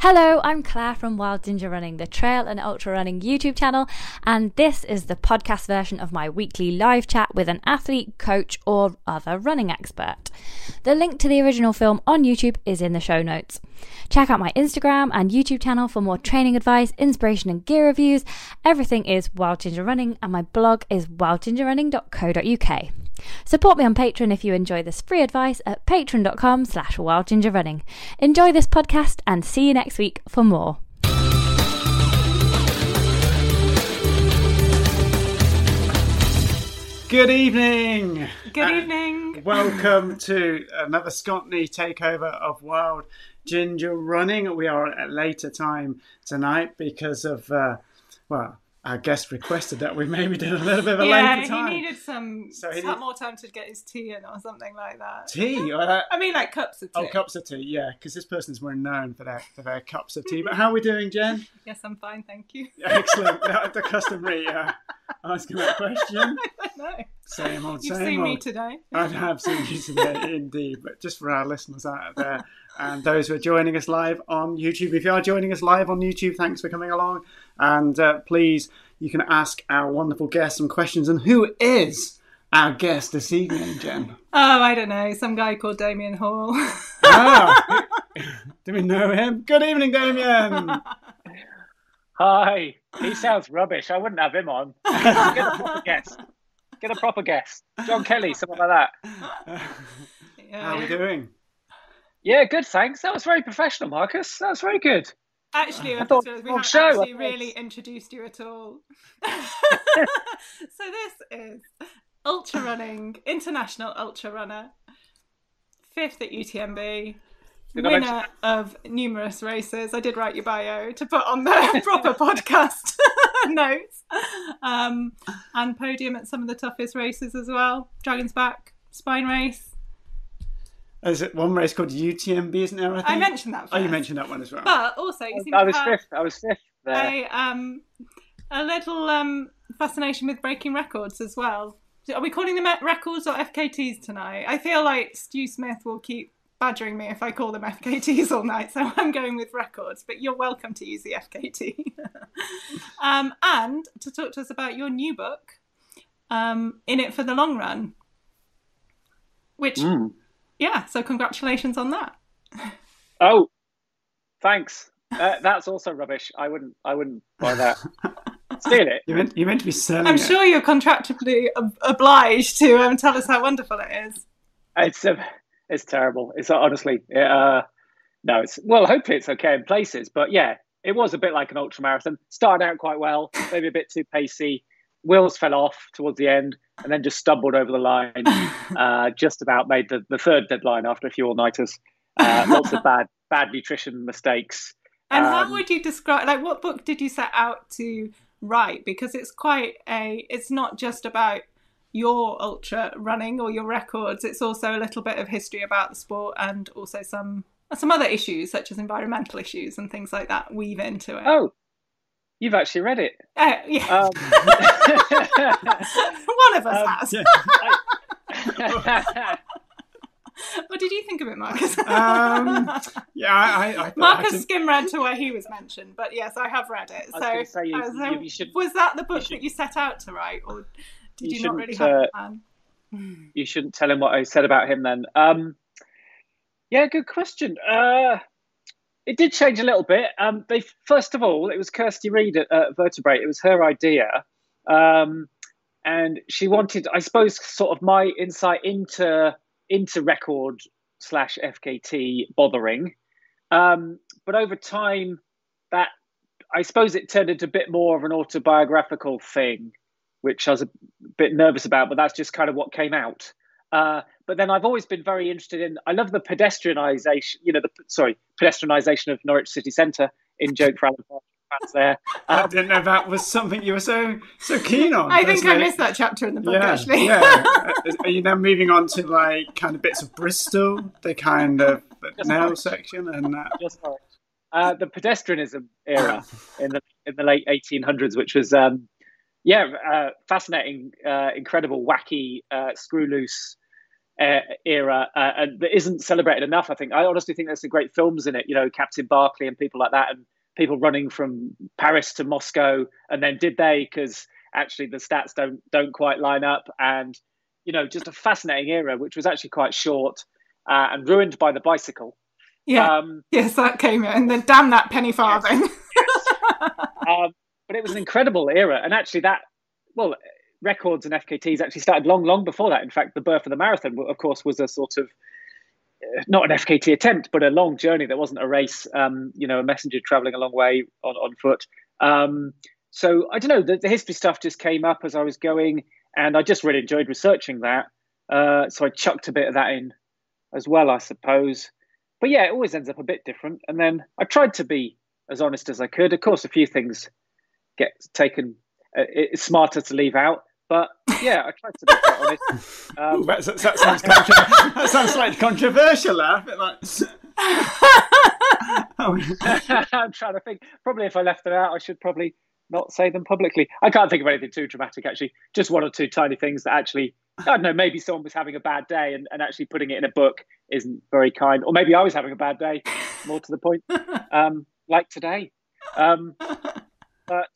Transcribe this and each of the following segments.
Hello, I'm Claire from Wild Ginger Running, the trail and ultra running YouTube channel, and this is the podcast version of my weekly live chat with an athlete, coach, or other running expert. The link to the original film on YouTube is in the show notes. Check out my Instagram and YouTube channel for more training advice, inspiration, and gear reviews. Everything is Wild Ginger Running, and my blog is wildgingerrunning.co.uk. Support me on Patreon if you enjoy this free advice at patreon.com slash wildgingerrunning. Enjoy this podcast and see you next week for more. Good evening. Good Uh, evening. welcome to another Scotney takeover of Wild Ginger Running. We are at a later time tonight because of, uh, well, our guest requested that we maybe did a little bit of a yeah, later time. he needed some So he some need- more time to get his tea in or something like that. Tea? Uh, I mean, like cups of tea. oh, cups of tea, yeah, because this person's more known for their, for their cups of tea. But how are we doing, Jen? Yes, I'm fine, thank you. Excellent. the, the customary uh, asking that question. I know. Same old, You've same seen me today. I have seen you today, indeed. But just for our listeners out there and those who are joining us live on YouTube, if you are joining us live on YouTube, thanks for coming along. And uh, please, you can ask our wonderful guest some questions. And who is our guest this evening, Jen? Oh, I don't know. Some guy called Damian Hall. Ah, do we know him? Good evening, Damian. Hi. He sounds rubbish. I wouldn't have him on. Get a proper guest. Get a proper guest. John Kelly, something like that. How are we doing? Yeah, good, thanks. That was very professional, Marcus. That was very good. Actually, I thought- thought we haven't show, actually really introduced you at all. so this is ultra running, international ultra runner, fifth at UTMB, Did I mention winner of numerous races. I did write your bio to put on the proper podcast notes, um, and podium at some of the toughest races as well. Dragon's Back, Spine Race. Is it one race called UTMB, isn't there? I, I think? mentioned that. Oh, you mentioned that one as well. But also, you seem I to was have fifth. I was fifth there. a um a little um fascination with breaking records as well. Are we calling them records or FKTs tonight? I feel like Stu Smith will keep badgering me if I call them FKTs all night, so I'm going with records. But you're welcome to use the FKT. um, and to talk to us about your new book, um, in it for the long run. Which, Mm. yeah, so congratulations on that. Oh, thanks. Uh, that's also rubbish. I wouldn't. I wouldn't buy that. Steal it. You meant, you meant to be selling it. I'm it. sure you're contractually ob- obliged to um, tell us how wonderful it is. It's uh, it's terrible. It's honestly. Uh, no, it's well. Hopefully, it's okay in places. But yeah, it was a bit like an ultra marathon. Started out quite well, maybe a bit too pacey. Wheels fell off towards the end, and then just stumbled over the line. Uh, just about made the, the third deadline after a few all nighters. Uh, lots of bad bad nutrition mistakes. And Um, how would you describe, like, what book did you set out to write? Because it's quite a, it's not just about your ultra running or your records. It's also a little bit of history about the sport and also some some other issues such as environmental issues and things like that weave into it. Oh, you've actually read it. Uh, yeah, Um, one of us um, has. Yeah. what did you think of it, Marcus? Um, yeah, I, I, I Marcus think- skim read to where he was mentioned, but yes, I have read it. I So, gonna say, you- uh, so you- you should- was that the book should- that you set out to write, or did You you, not really shouldn't, have uh, a plan? you shouldn't tell him what I said about him then. Um, yeah, good question. Uh, it did change a little bit. Um, they first of all, it was Kirsty Reade at uh, Vertebrate. It was her idea, um, and she wanted, I suppose, sort of my insight into into record slash FKT bothering. Um, but over time, that I suppose it turned into a bit more of an autobiographical thing, which I was a bit nervous about. But that's just kind of what came out. Uh, but then I've always been very interested in. I love the pedestrianisation. You know, the sorry, pedestrianisation of Norwich City Centre. In joke for Alan Partridge fans there. I Um, didn't know that was something you were so so keen on. I think I personally. missed that chapter in the book, Yeah, actually. yeah. Are you now moving on to like kind of bits of Bristol, the kind of nail section, and that? just Norwich. Uh, the pedestrianism era in the in the late 1800s, which was um, yeah, uh, fascinating, uh, incredible, wacky, uh, screw loose uh, era, uh, and that isn't celebrated enough. I think I honestly think there's some great films in it. You know, Captain Barclay and people like that, and people running from Paris to Moscow, and then did they? Because actually the stats don't don't quite line up, and you know, just a fascinating era, which was actually quite short uh, and ruined by the bicycle. Yeah. Um, yes, that came in. And then damn that penny farthing. um, but it was an incredible era, and actually that well, records and FKTs actually started long, long before that. In fact, the birth of the marathon, of course, was a sort of uh, not an FKT attempt, but a long journey that wasn't a race. Um, you know, a messenger traveling a long way on on foot. Um, so I don't know. The, the history stuff just came up as I was going, and I just really enjoyed researching that. Uh, so I chucked a bit of that in as well, I suppose. But yeah, it always ends up a bit different. And then I tried to be as honest as I could. Of course, a few things get taken. Uh, it's smarter to leave out, but yeah, I tried to be quite honest. Ooh, Um, that, that sounds contra- that sounds slightly controversial. There, a bit like. Oh, I'm trying to think. Probably if I left them out, I should probably not say them publicly. I can't think of anything too dramatic, actually. Just one or two tiny things that actually, I don't know, maybe someone was having a bad day and, and actually putting it in a book isn't very kind. Or maybe I was having a bad day, more to the point, um, like today. Um, but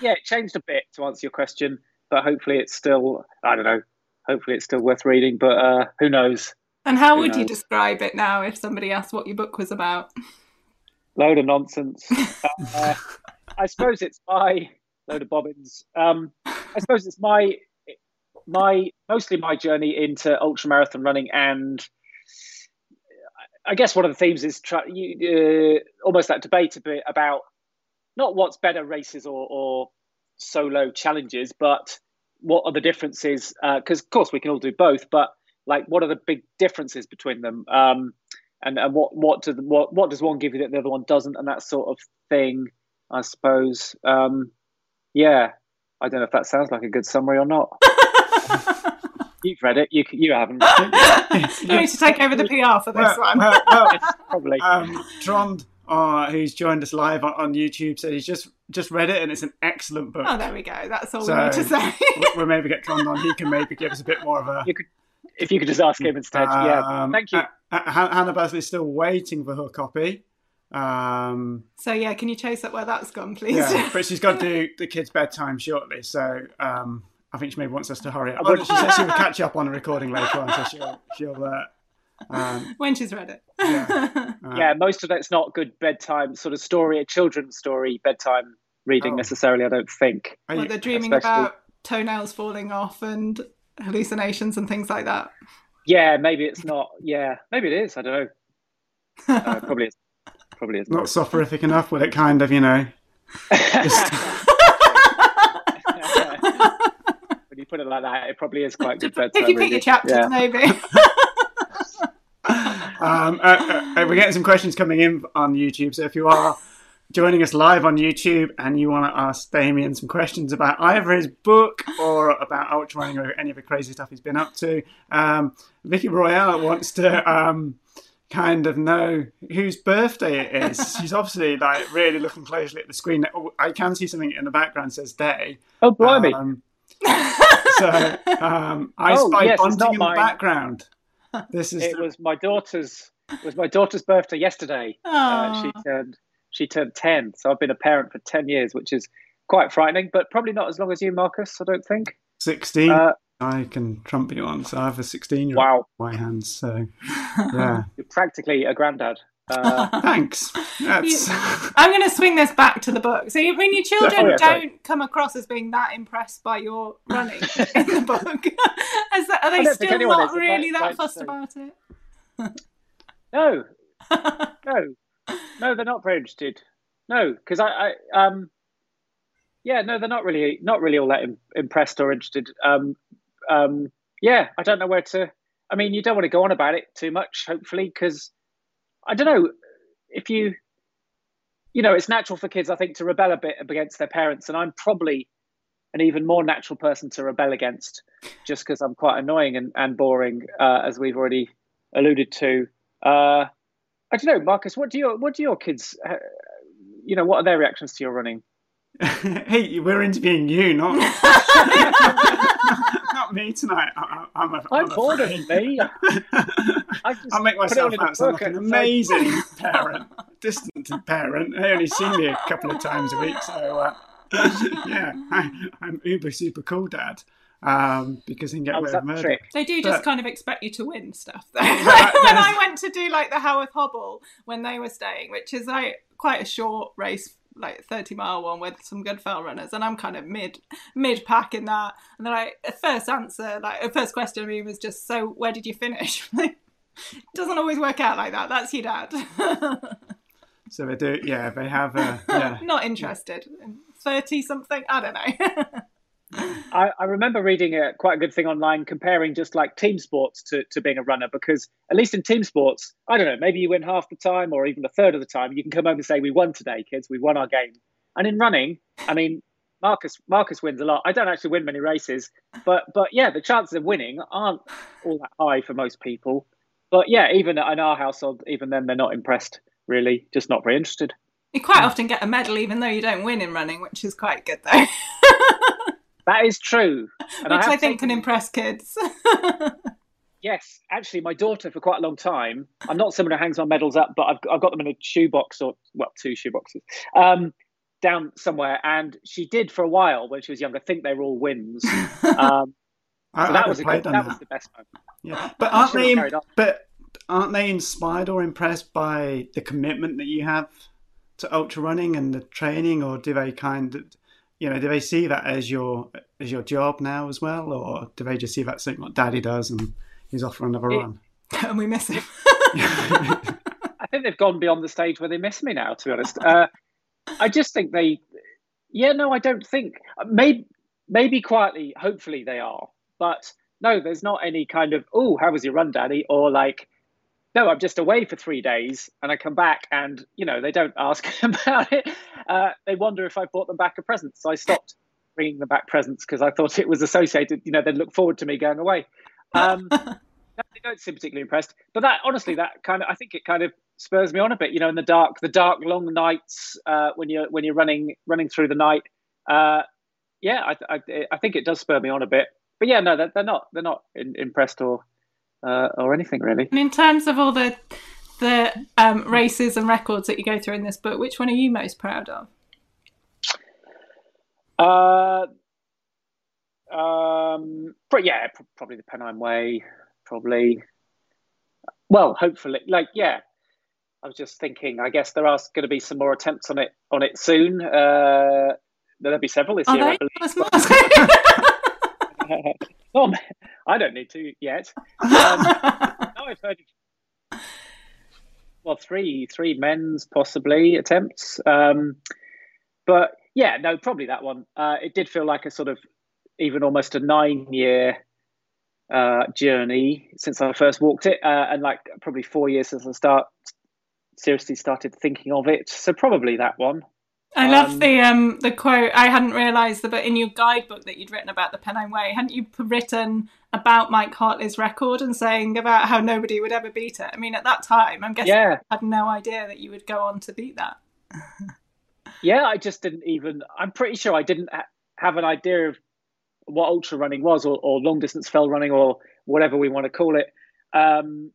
yeah, it changed a bit to answer your question, but hopefully it's still, I don't know, hopefully it's still worth reading, but uh, who knows? and how Who would you describe it now if somebody asked what your book was about? load of nonsense. Uh, I suppose it's my load of bobbins. Um, I suppose it's my my mostly my journey into ultra marathon running, and I guess one of the themes is try, you, uh, almost that debate a bit about not what's better races or, or solo challenges, but what are the differences? Because of course we can all do both, but like what are the big differences between them? Um, and and what what do the, what what does one give you that the other one doesn't, and that sort of thing, I suppose. Um, yeah, I don't know if that sounds like a good summary or not. You've read it, you you haven't. you need to take over the PR for this well, one. well, well, Probably. um, Trond, uh, who's joined us live on, on YouTube, said he's just just read it and it's an excellent book. oh, there we go. That's all So- we need to say. We- we'll maybe get Trond on. He can maybe give us a bit more of a. you could, if you could just ask him instead. yeah, Um, thank you. uh, uh, Han- Hannah Basley's still waiting for her copy. Um, so yeah, can you chase up where that's gone, please? yeah, but she's got to do the kids' bedtime shortly, so um, I think she maybe wants us to hurry up. Oh, she says she'll catch up on a recording later on, so she'll she'll. Uh, um, when she's read it. Yeah. uh, yeah, most of it's not good bedtime sort of story, a children's story bedtime reading Oh. necessarily. I don't think. are Well, you- they're dreaming especially- about toenails falling off and hallucinations and things like that. Yeah, maybe it's not. Yeah, maybe it is. I don't know. Uh, probably is. Probably is. not soporific enough, will it kind of, you know? when you put it like that, it probably is quite good bedtime if you pick reading. your chapters, Yeah. maybe. Um, uh, uh, we're getting some questions coming in on YouTube, so if you are joining us live on YouTube and you want to ask Damian some questions about either his book or about ultra running or any of the crazy stuff he's been up to, um, Vicky Royale wants to um, kind of know whose birthday it is. She's obviously like really looking closely at the screen. Oh, I can see something in the background says day. Oh, blimey! Um, so um, I Oh, spy yes, bunting in mine. the background. This is it the- was my daughter's it was my daughter's birthday yesterday. Uh, she turned she turned ten, so I've been a parent for ten years, which is quite frightening, but probably not as long as you, Marcus. I don't think. 16. Uh, I can trump you on. So I have a 16 year old Wow, my hands. So yeah, you're practically a granddad. Uh, thanks. That's I'm going to swing this back to the book. So, you mean your children Oh, yeah, don't come across as being that impressed by your running in the book? As that, are they still not really that fussed say. about it? no, no, no, they're not very interested. No, because I, I, um, yeah, no, they're not really, not really all that im- impressed or interested. Um, um, yeah, I don't know where to. I mean, you don't want to go on about it too much, hopefully, because I don't know if you, you know, it's natural for kids, I think, to rebel a bit against their parents, and I'm probably an even more natural person to rebel against, just because I'm quite annoying and, and boring, uh, as we've already alluded to. Uh, I don't know, Marcus. What do your what do your kids? Uh, you know, what are their reactions to your running? hey, we're interviewing you, not not me tonight. I, I- I'm, a, I'm a bored of me. I just I'll make put it all myself in a out sound like an and say- amazing parent, distant parent. They only see me a couple of times a week, so uh, yeah, I, I'm uber super cool dad um, because he can get Oh, away with murder. trick? They do just kind of expect you to win stuff. Though. that- when I went to do like the Haworth Hobble when they were staying, which is like quite a short race, like thirty mile one with some good fell runners, and I'm kind of mid mid pack in that. And then I a first answer, like a first question, I mean, was just so where did you finish? Like, doesn't always work out like that. That's your dad. So they do, yeah. They have, uh, yeah. Not interested. Thirty something. I don't know. I, I remember reading a quite a good thing online comparing just like team sports to, to being a runner because at least in team sports, I don't know, maybe you win half the time or even a third of the time. You can come home and say, "We won today, kids. We won our game." And in running, I mean, Marcus Marcus wins a lot. I don't actually win many races, but but yeah, the chances of winning aren't all that high for most people. But yeah, even in our household, even then they're not impressed. Really, just not very interested. you quite hmm. often get a medal even though you don't win in running, which is quite good though. That is true, and which have I think taken- can impress kids. Yes, actually, my daughter for quite a long time. I'm not someone who hangs my medals up, but I've, I've got them in a shoebox or well, two shoeboxes um, down somewhere. And she did for a while when she was younger. I think they were all wins. Um, I, so that was a good, that that. was the best moment. Yeah, but aren't they? But aren't they inspired or impressed by the commitment that you have to ultra running and the training, or do they kind of, you know, do they see that as your as your job now as well, or do they just see that something what Daddy does and he's off for another It- run? and we miss him. I think they've gone beyond the stage where they miss me now. To be honest, uh, I just think they. Yeah, no, I don't think. Maybe, maybe quietly. Hopefully, they are. But no, there's not any kind of oh, how was your run, Daddy? Or like, no, I'm just away for three days and I come back and you know they don't ask about it. Uh, they wonder if I bought them back a present. So I stopped bringing them back presents because I thought it was associated. You know, they'd look forward to me going away. Um, they don't seem particularly impressed. But that, honestly, that kind of, I think it kind of spurs me on a bit. You know, in the dark, the dark, long nights uh, when you're when you're running running through the night. Uh, yeah, I, I, I think it does spur me on a bit. But yeah, no, they're, they're not they're not in, impressed or uh, or anything really. And in terms of all the the um, races and records that you go through in this book, which one are you most proud of? Uh, um, but yeah, probably the Pennine Way. Probably. Well, hopefully, like yeah. I was just thinking. I guess there are going to be some more attempts on it on it soon. Uh, there'll be several this Are year, I believe. Not- oh, I don't need to yet. Um, no, I've heard of well, three three men's possibly attempts. Um, but yeah, no, probably that one. Uh, it did feel like a sort of even almost a nine year uh, journey since I first walked it, uh, and like probably four years since I start seriously started thinking of it. So probably that one. I love Um, the um the quote. I hadn't realised that, but in your guidebook that you'd written about the Pennine Way, hadn't you written about Mike Hartley's record and saying about how nobody would ever beat it? I mean, at that time, I'm guessing Yeah. you had no idea that you would go on to beat that. Yeah, I just didn't even. I'm pretty sure I didn't ha- have an idea of what ultra running was, or, or long distance fell running, or whatever we want to call it. um,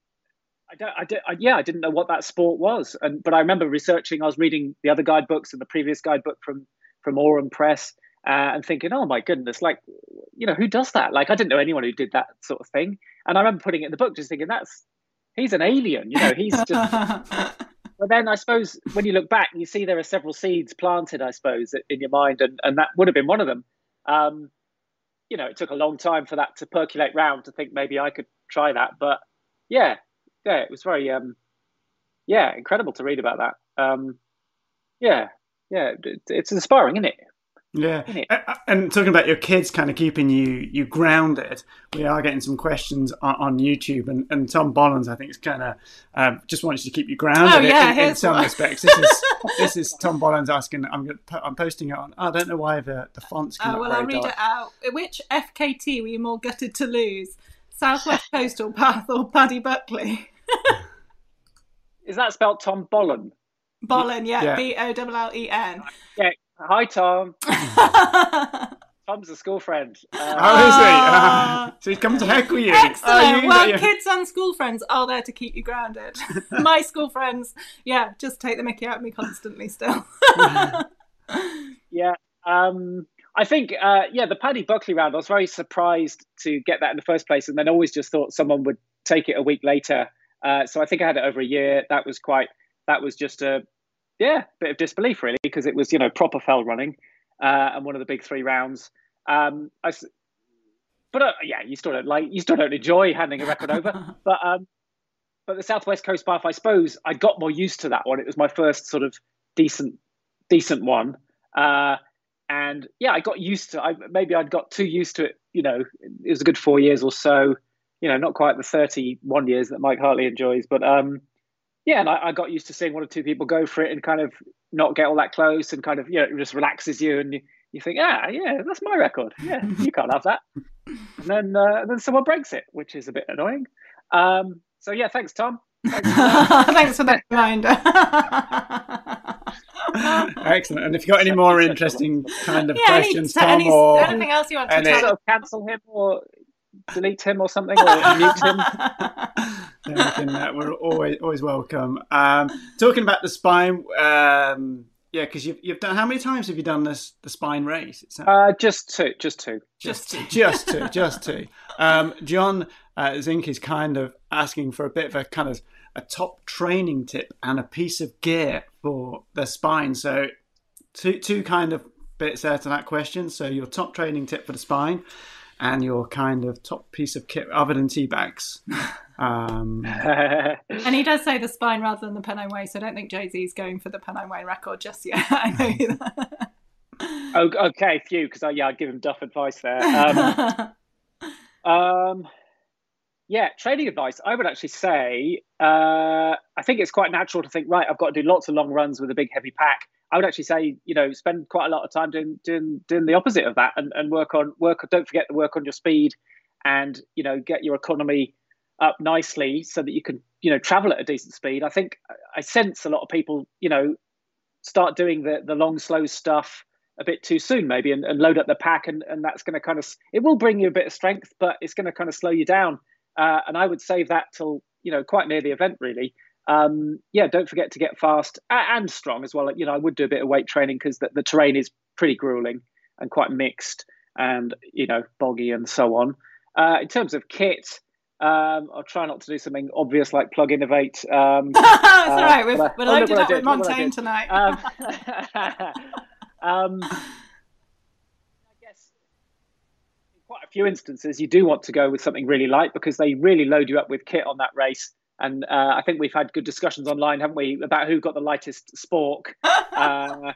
I don't, I don't, I, yeah, I didn't know what that sport was, and but I remember researching. I was reading the other guidebooks and the previous guidebook from from Aurum Press, uh, and thinking, oh my goodness, like, you know, who does that? Like, I didn't know anyone who did that sort of thing, and I remember putting it in the book, just thinking, that's he's an alien, you know, he's just. but then I suppose when you look back, you see there are several seeds planted, I suppose, in your mind, and and that would have been one of them. Um, you know, it took a long time for that to percolate round to think maybe I could try that, but yeah, yeah, it was very, um, yeah, incredible to read about that. Um, yeah, yeah, it, it's inspiring, isn't it? Yeah, and talking about your kids kind of keeping you you grounded, we are getting some questions on, on YouTube, and, and Tom Bollen, I think, is kind of um, just wants to keep you grounded oh, yeah, in, in some respects. This is this is Tom Bollen asking. I'm I'm posting it on. I don't know why the the fonts. Oh well, I'll read dark. it out. Which FKT were you more gutted to lose? Southwest Coastal Path or Paddy Buckley? is that spelled Tom Bollen? Bollen, yeah, B O L L E N. Yeah, Hi, Tom. Tom's a school friend. Uh, oh, is he? Uh, so he's come to heckle you. Excellent. Oh, well, kids and school friends are there to keep you grounded. My school friends, yeah, just take the mickey out of me constantly still. yeah. Um, I think, uh, yeah, the Paddy Buckley round, I was very surprised to get that in the first place and then always just thought someone would take it a week later. Uh, so I think I had it over a year. That was quite, that was just a, yeah, bit of disbelief really because it was you know proper fell running uh, and one of the big three rounds. Um, I, but uh, yeah, you still don't like you still don't enjoy handing a record over. but um, but the Southwest Coast Path, I suppose I got more used to that one. It was my first sort of decent decent one. Uh, and yeah, I got used to. I maybe I'd got too used to it. You know, it was a good four years or so. You know, not quite the thirty-one years that Mike Hartley enjoys, but um, yeah, and I, I, got used to seeing one or two people go for it and kind of not get all that close and kind of you know it just relaxes you and you, you think ah yeah that's my record. Yeah you can't have that. And then uh, and then someone breaks it which is a bit annoying. Um, so yeah thanks Tom. Thanks for, thanks for that reminder. Excellent. And if you've got any more interesting kind of yeah, questions, any, Tom, any, or anything else you want to tell, sort of cancel him or delete him or something or mute him. uh, we're always always welcome. Um, talking about the spine, um, yeah, because you've you've done how many times have you done this the spine race? Uh, just two, just two, just two, just two, just two. Um, John uh, Zink is kind of asking for a bit of a kind of a top training tip and a piece of gear for the spine. So two two kind of bits there to that question. So your top training tip for the spine and your kind of top piece of kit other than tea bags. Um, and he does say the spine rather than the Pennine Way, so I don't think Jay Z is going for the Pennine Way record just yet. I know that. oh, okay, few because yeah, I'd give him duff advice there. Um, um, yeah, training advice. I would actually say uh, I think it's quite natural to think, right, I've got to do lots of long runs with a big heavy pack. I would actually say, you know, spend quite a lot of time doing doing doing the opposite of that and, and work on work. Don't forget to work on your speed and you know get your economy up nicely so that you can you know travel at a decent speed. I think I sense a lot of people you know start doing the the long slow stuff a bit too soon maybe and, and load up the pack and, and that's going to kind of it will bring you a bit of strength but it's going to kind of slow you down uh, and I would save that till you know quite near the event really um, yeah, don't forget to get fast and strong as well. You know, I would do a bit of weight training because the, the, terrain is pretty grueling and quite mixed and, you know, boggy and so on. Uh, in terms of kit, um, I'll try not to do something obvious like plug inov-8. Um, That's uh, all right. We're, we're loaded up with Montane tonight. um, um, I guess in quite a few instances, you do want to go with something really light because they really load you up with kit on that race and uh, I think we've had good discussions online, haven't we, about who got the lightest spork? uh,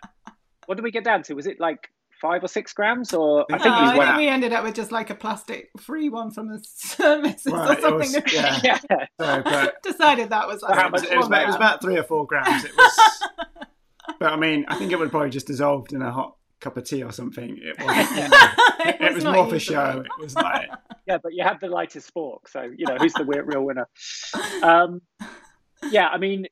what did we get down to? Was it like five or six grams, or I think, uh, I think we ended up with just like a plastic free one from the services right, or something. Was, yeah, yeah. So, but, decided that was. Like, it, was, it, was about, it was about three or four grams. It was, but I mean, I think it would probably just dissolved in a hot cup of tea or something. It, wasn't, you know, it, it, was, was more for show. It was like yeah, but you have the lightest fork, so you know who's the real winner. Um, yeah, I mean,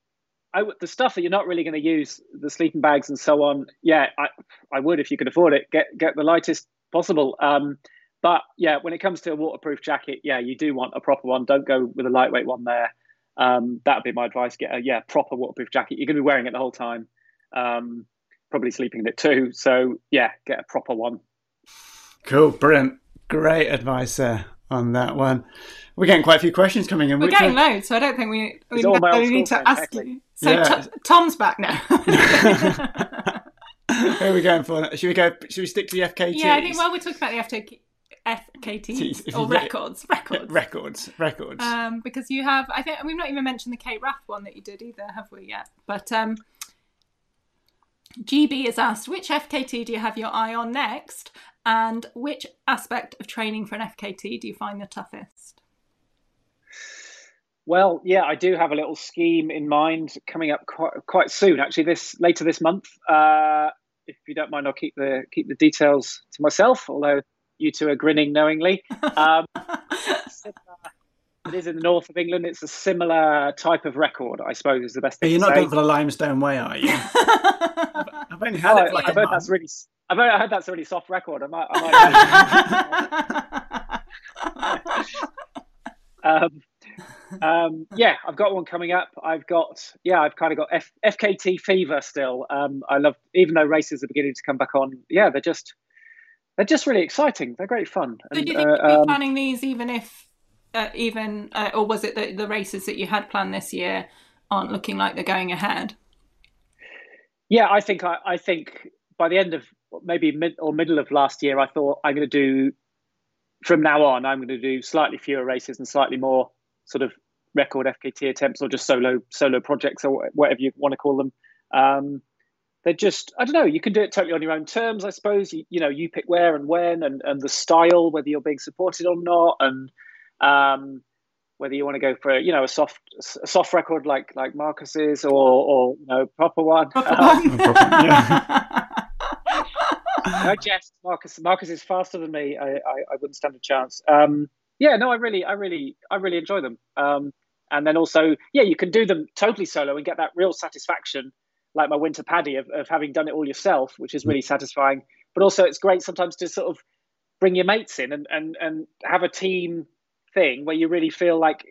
I, the stuff that you're not really going to use, the sleeping bags and so on. Yeah, I, I would if you could afford it. Get get the lightest possible. Um, but yeah, when it comes to a waterproof jacket, yeah, you do want a proper one. Don't go with a lightweight one there. Um, that would be my advice. Get a yeah proper waterproof jacket. You're going to be wearing it the whole time. Um, probably sleeping in it too. So yeah, get a proper one. Cool, brilliant, great advice there on that one. We're getting quite a few questions coming in. We're getting one... loads, so I don't think we, we necessarily need to ask you. So yeah. t- Tom's back now. Who are we going for? Should we go? Should we stick to the FKT? Yeah, I think. while we're talking about the FKT. FKTs or records, records, records, records. Um, because you have, I think we've not even mentioned the Cape Wrath one that you did either, have we yet? But um, GB has asked, which FKT do you have your eye on next, and which aspect of training for an FKT do you find the toughest? Well, yeah, I do have a little scheme in mind coming up quite, quite soon. Actually, this later this month. Uh, if you don't mind, I'll keep the keep the details to myself. Although you two are grinning knowingly. Um, it is in the north of England. It's a similar type of record, I suppose, is the best thing. You're not say. going for the limestone way, are you? I've only had oh, it like I've heard month. that's really. I've heard that's a really soft record. I might. I might um, um, yeah, I've got one coming up. I've got yeah, I've kind of got F- FKT fever still. Um, I love even though races are beginning to come back on. Yeah, they're just they're just really exciting. They're great fun. So and, do you think uh, you'll be um, planning these even if uh, even uh, or was it the, the races that you had planned this year aren't looking like they're going ahead? Yeah, I think I, I think by the end of maybe mid or middle of last year, I thought I'm going to do from now on. I'm going to do slightly fewer races and slightly more sort of record FKT attempts or just solo solo projects or whatever you want to call them. Um, they're just I don't know. You can do it totally on your own terms, I suppose. You, you know, you pick where and when and, and the style, whether you're being supported or not, and um, whether you want to go for you know a soft a soft record like like Marcus's or or you know proper one. Proper um, one. no, Jess, Marcus Marcus is faster than me. I, I, I wouldn't stand a chance. Um, yeah, no, I really, I really, I really enjoy them. Um, and then also, yeah, you can do them totally solo and get that real satisfaction, like my winter paddy of, of having done it all yourself, which is really satisfying. But also, it's great sometimes to sort of bring your mates in and and and have a team thing where you really feel like,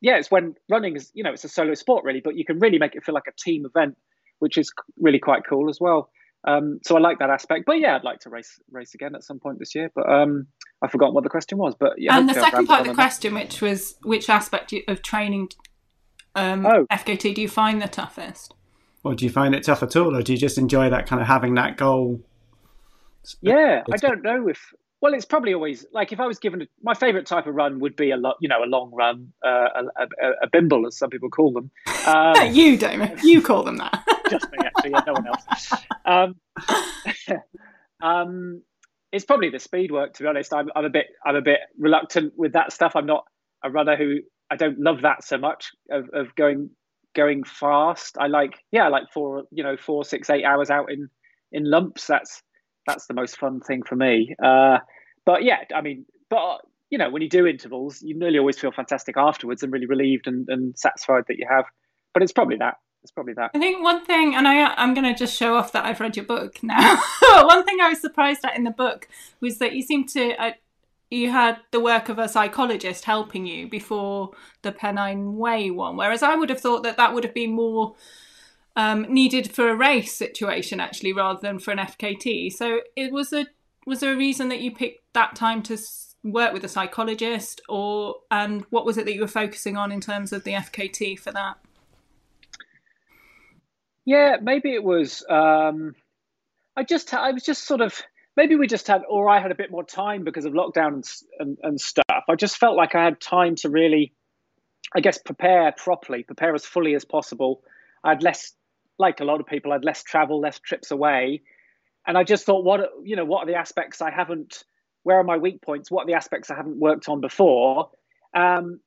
yeah, it's when running is, you know, it's a solo sport really, but you can really make it feel like a team event, which is really quite cool as well. Um, so I like that aspect. But yeah, I'd like to race race again at some point this year. But um, I forgot what the question was. But yeah, and the second part of the question, that. which was which aspect of training um, oh. FKT do you find the toughest? Or do you find it tough at all, or do you just enjoy that kind of having that goal? Yeah, I don't know if. Well, it's probably always like if I was given a, my favorite type of run would be a lot, you know, a long run, uh, a, a, a, bimble as some people call them. Um, you, Damon, you call them that. just me, actually, yeah, no one else. Um, um, it's probably the speed work. To be honest, I'm, I'm a bit I'm a bit reluctant with that stuff. I'm not a runner who I don't love that so much of, of going going fast. I like yeah, I like four you know four six eight hours out in in lumps. That's that's the most fun thing for me. Uh, but yeah, I mean, but you know, when you do intervals, you nearly always feel fantastic afterwards and really relieved and, and satisfied that you have. But it's probably that. It's probably that. I think one thing, and I, I'm going to just show off that I've read your book now. one thing I was surprised at in the book was that you seem to, uh, you had the work of a psychologist helping you before the Pennine Way one, whereas I would have thought that that would have been more um, needed for a race situation actually, rather than for an FKT. So it was a was there a reason that you picked that time to work with a psychologist, or and what was it that you were focusing on in terms of the FKT for that? Yeah, maybe it was. Um, I just, I was just sort of, maybe we just had, or I had a bit more time because of lockdown and, and, and stuff. I just felt like I had time to really, I guess, prepare properly, prepare as fully as possible. I had less, like a lot of people, I had less travel, less trips away, and I just thought, what, you know, what are the aspects I haven't? Where are my weak points? What are the aspects I haven't worked on before? Um,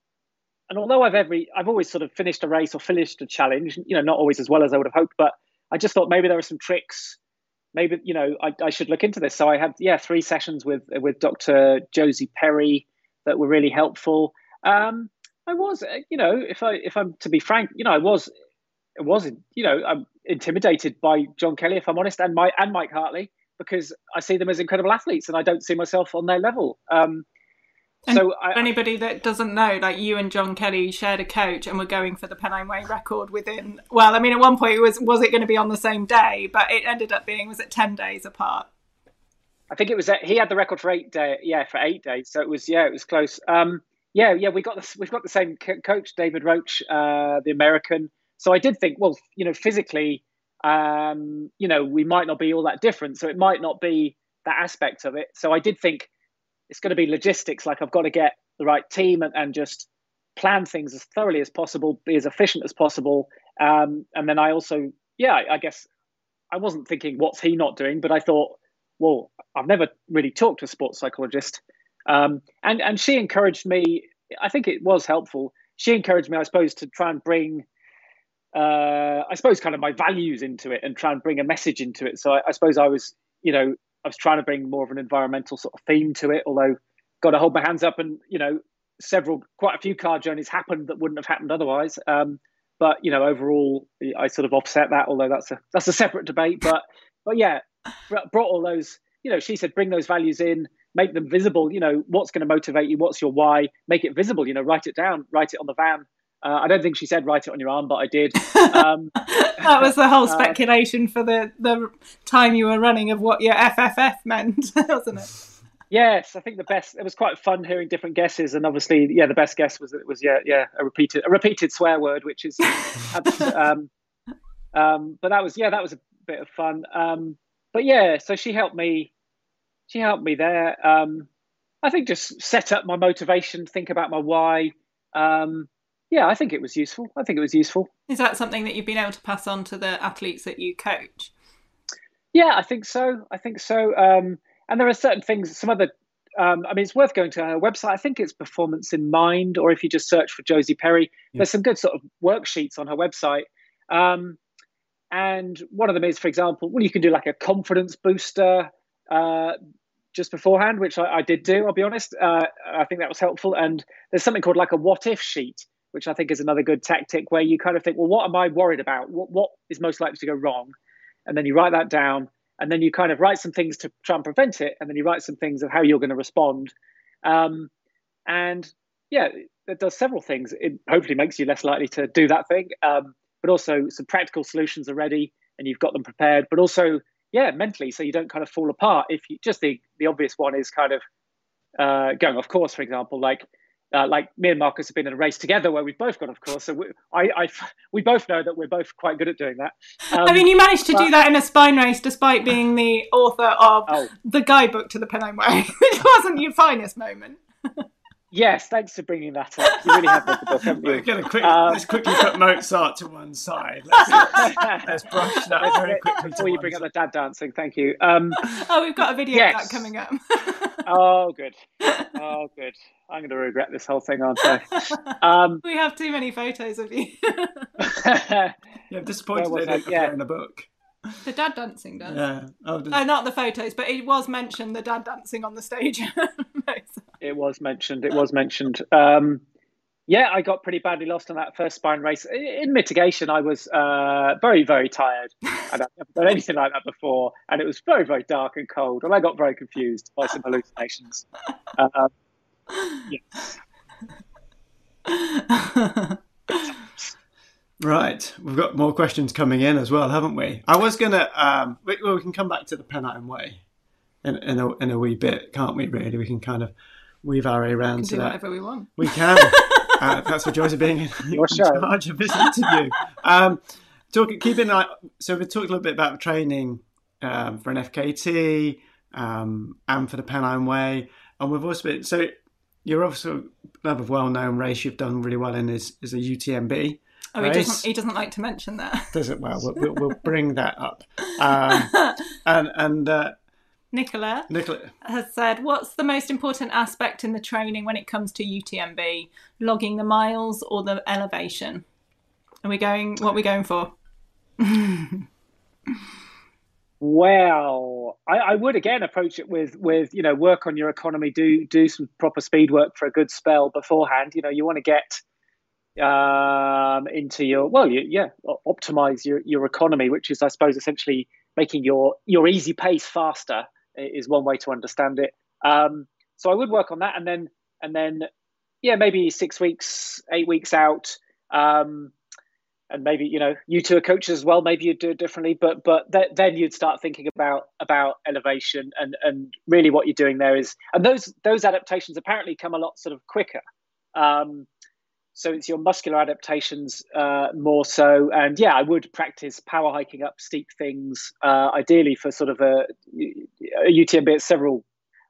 and although I've every I've always sort of finished a race or finished a challenge, you know, not always as well as I would have hoped, but I just thought maybe there were some tricks. Maybe you know I, I should look into this. So I had yeah three sessions with with Dr. Josie Perry that were really helpful. Um, I was you know if I if I'm to be frank, you know I was was you know I'm intimidated by John Kelly if I'm honest, and my and Mike Hartley. because I see them as incredible athletes, and I don't see myself on their level. Um, so I, anybody that doesn't know, like you and John Kelly shared a coach and were going for the Pennine Way record within. Well, I mean, at one point it was was it going to be on the same day, but it ended up being was it ten days apart? I think it was he had the record for eight day, yeah, for eight days. So it was yeah, it was close. Um, yeah, yeah, we got the, we've got the same co- coach, David Roche, uh, the American. So I did think, well, you know, physically, um, you know, we might not be all that different. So it might not be that aspect of it. So I did think it's going to be logistics. Like I've got to get the right team and, and just plan things as thoroughly as possible, be as efficient as possible. Um, and then I also, yeah, I, I guess I wasn't thinking, what's he not doing? But I thought, well, I've never really talked to a sports psychologist. Um, and, and she encouraged me, I think it was helpful. She encouraged me, I suppose, to try and bring, uh, I suppose, kind of my values into it and try and bring a message into it. So I, I suppose I was, you know, I was trying to bring more of an environmental sort of theme to it, although got to hold my hands up and, you know, several, quite a few car journeys happened that wouldn't have happened otherwise. Um, but, you know, overall, I sort of offset that, although that's a, that's a separate debate. But, but yeah, brought all those, you know, she said, bring those values in, make them visible. You know, what's going to motivate you? What's your why? Make it visible. You know, write it down, write it on the van. Uh, I don't think she said write it on your arm, but I did. Um, that was the whole speculation for the the time you were running of what your FFF meant, wasn't it? Yes, I think the best. It was quite fun hearing different guesses, and obviously, yeah, the best guess was that it was yeah, yeah, a repeated a repeated swear word, which is, um, um, but that was yeah, that was a bit of fun. Um, but yeah, so she helped me. She helped me there. Um, I think just set up my motivation, think about my why. Um, yeah, I think it was useful. I think it was useful. Is that something that you've been able to pass on to the athletes that you coach? Yeah, I think so. I think so. Um, and there are certain things, some other, um, I mean, it's worth going to her website. I think it's Performance in Mind, or if you just search for Josie Perry, yeah. there's some good sort of worksheets on her website. Um, and one of them is, for example, well, you can do like a confidence booster uh, just beforehand, which I, I, did do, I'll be honest. Uh, I think that was helpful. And there's something called like a what if sheet, which I think is another good tactic where you kind of think, well, what am I worried about? What, what is most likely to go wrong? And then you write that down and then you kind of write some things to try and prevent it. And then you write some things of how you're going to respond. Um, and yeah, it does several things. It hopefully makes you less likely to do that thing. Um, but also some practical solutions are ready and you've got them prepared, but also, yeah, mentally, so you don't kind of fall apart. If you just the, the obvious one is kind of uh, going off course, for example, like uh, like me and Marcus have been in a race together where we've both gone, of course. So we, I, I, we both know that we're both quite good at doing that. Um, I mean, you managed to but, do that in a spine race despite being the author of oh. the guidebook to the Pennine Way, which wasn't your finest moment. yes, thanks for bringing that up. You really have read the book, haven't you? We're going to quick, um, let's quickly put Mozart to one side. Let's, let's brush that let's very quickly. Before you bring side. up the dad dancing, thank you. Um, oh, we've got a video yes. of that coming up. oh, good. Oh, good. I'm going to regret this whole thing, aren't I? Um, we have too many photos of you. yeah, I'm disappointed they didn't yeah. in the book. The dad dancing does. Yeah. Oh, does... oh, not the photos, but it was mentioned the dad dancing on the stage. it was mentioned. It was mentioned. Um, yeah, I got pretty badly lost on that first spine race. In mitigation, I was uh, very, very tired. I'd never done anything like that before, and it was very, very dark and cold, and I got very confused by some hallucinations. Uh, right, we've got more questions coming in as well, haven't we? I was gonna. Um, we, well, we can come back to the Pennine Way in in a, in a wee bit, can't we? Really, we can kind of weave our way around to do that. Whatever we want. We can. uh, that's the joys of being in, in charge of this interview. Um, talk, keep in eye. So we talked a little bit about training um, for an FKT um, and for the Pennine Way, and we've also been so you're also another well-known race you've done really well in is is a UTMB. Oh, race. he doesn't. He doesn't like to mention that. Does it? Well, we'll, we'll bring that up. Um, and and uh, Nicola, Nicola has said, "What's the most important aspect in the training when it comes to UTMB? Logging the miles or the elevation? Are we going? What are we going for?" Well, I, I, would again approach it with with you know work on your economy, do do some proper speed work for a good spell beforehand. You know, you want to get um, into your well, you, yeah, optimize your your economy, which is I suppose essentially making your your easy pace faster is one way to understand it. Um, so I would work on that, and then and then yeah, maybe six weeks, eight weeks out. Um, and maybe you know you two are coaches as well. Maybe you'd do it differently, but but th- then you'd start thinking about about elevation and and really what you're doing there is and those those adaptations apparently come a lot sort of quicker. Um, so it's your muscular adaptations uh, more so, and yeah, I would practice power hiking up steep things, uh, ideally for sort of a, a UTMB. It's several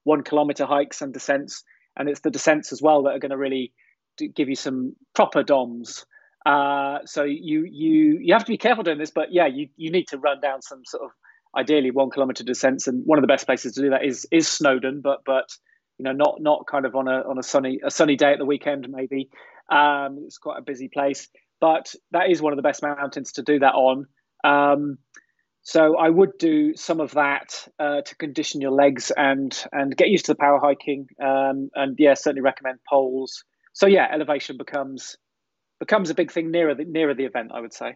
one kilometer hikes and descents, and it's the descents as well that are going to really give you some proper DOMs. Uh, so you you you have to be careful doing this, but yeah, you you need to run down some sort of ideally one kilometer descents, and one of the best places to do that is is Snowdon, but but you know not not kind of on a on a sunny a sunny day at the weekend maybe. Um, it's quite a busy place, but that is one of the best mountains to do that on. Um, so I would do some of that uh, to condition your legs and and get used to the power hiking. Um, and yeah, certainly recommend poles. So yeah, elevation becomes becomes a big thing nearer the nearer the event, I would say.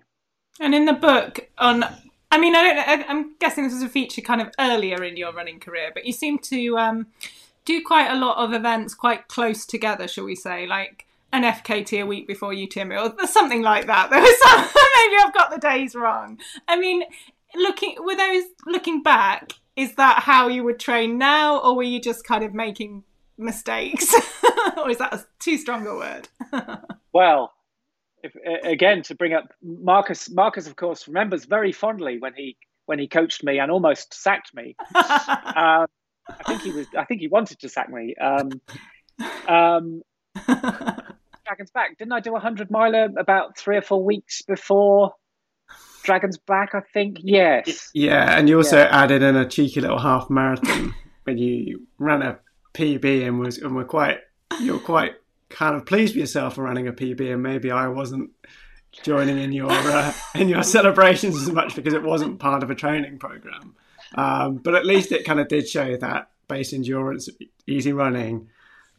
And in the book on, I mean, I don't. I'm guessing this was a feature kind of earlier in your running career, but you seem to um, do quite a lot of events quite close together, shall we say, like an FKT a week before UTMB or something like that. There was some, maybe I've got the days wrong. I mean, looking with those looking back, is that how you would train now, or were you just kind of making mistakes, or is that a too strong a word? well, if, again to bring up Marcus. Marcus, of course, remembers very fondly when he when he coached me and almost sacked me. uh, I think he was. I think he wanted to sack me. Um, um, Dragon's Back. Didn't I do a hundred miler about three or four weeks before Dragon's Back? I think yes. Yeah, and you also yeah. added in a cheeky little half marathon when you ran a PB and was and were quite you're quite kind of pleased with yourself for running a PB, and maybe I wasn't joining in your uh, in your celebrations as much because it wasn't part of a training program. Um, but at least it kind of did show that base endurance, easy running,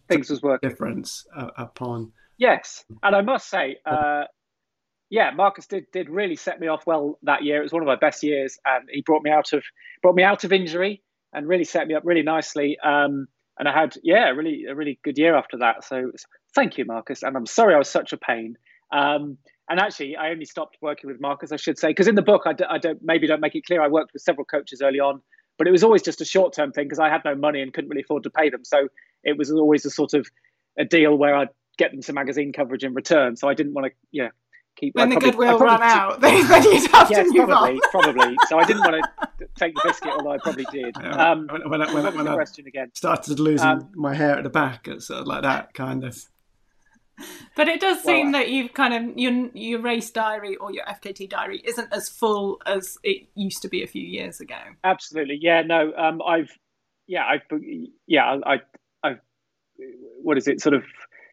things was working difference uh, upon. Yes, and I must say, uh, yeah, Marcus did did really set me off well that year. It was one of my best years, and he brought me out of brought me out of injury and really set me up really nicely. Um, and I had yeah, really a really good year after that. So thank you, Marcus. And I'm sorry I was such a pain. Um, and actually, I only stopped working with Marcus, I should say, because in the book, I d- I don't maybe don't make it clear. I worked with several coaches early on, but it was always just a short term thing because I had no money and couldn't really afford to pay them. So it was always a sort of a deal where I'd get them some magazine coverage in return. So I didn't want to, yeah, keep. When the goodwill ran out, then you'd have yes, to move probably, on. probably. So I didn't want to take the biscuit, although I probably did. Yeah, um, when, when, when, when, when I question again? started losing um, my hair at the back, it's sort of like that kind of. But it does seem well, that you've kind of your your race diary or your FKT diary isn't as full as it used to be a few years ago. Absolutely, yeah. No, um, I've, yeah, I've, yeah, I, I, what is it? Sort of,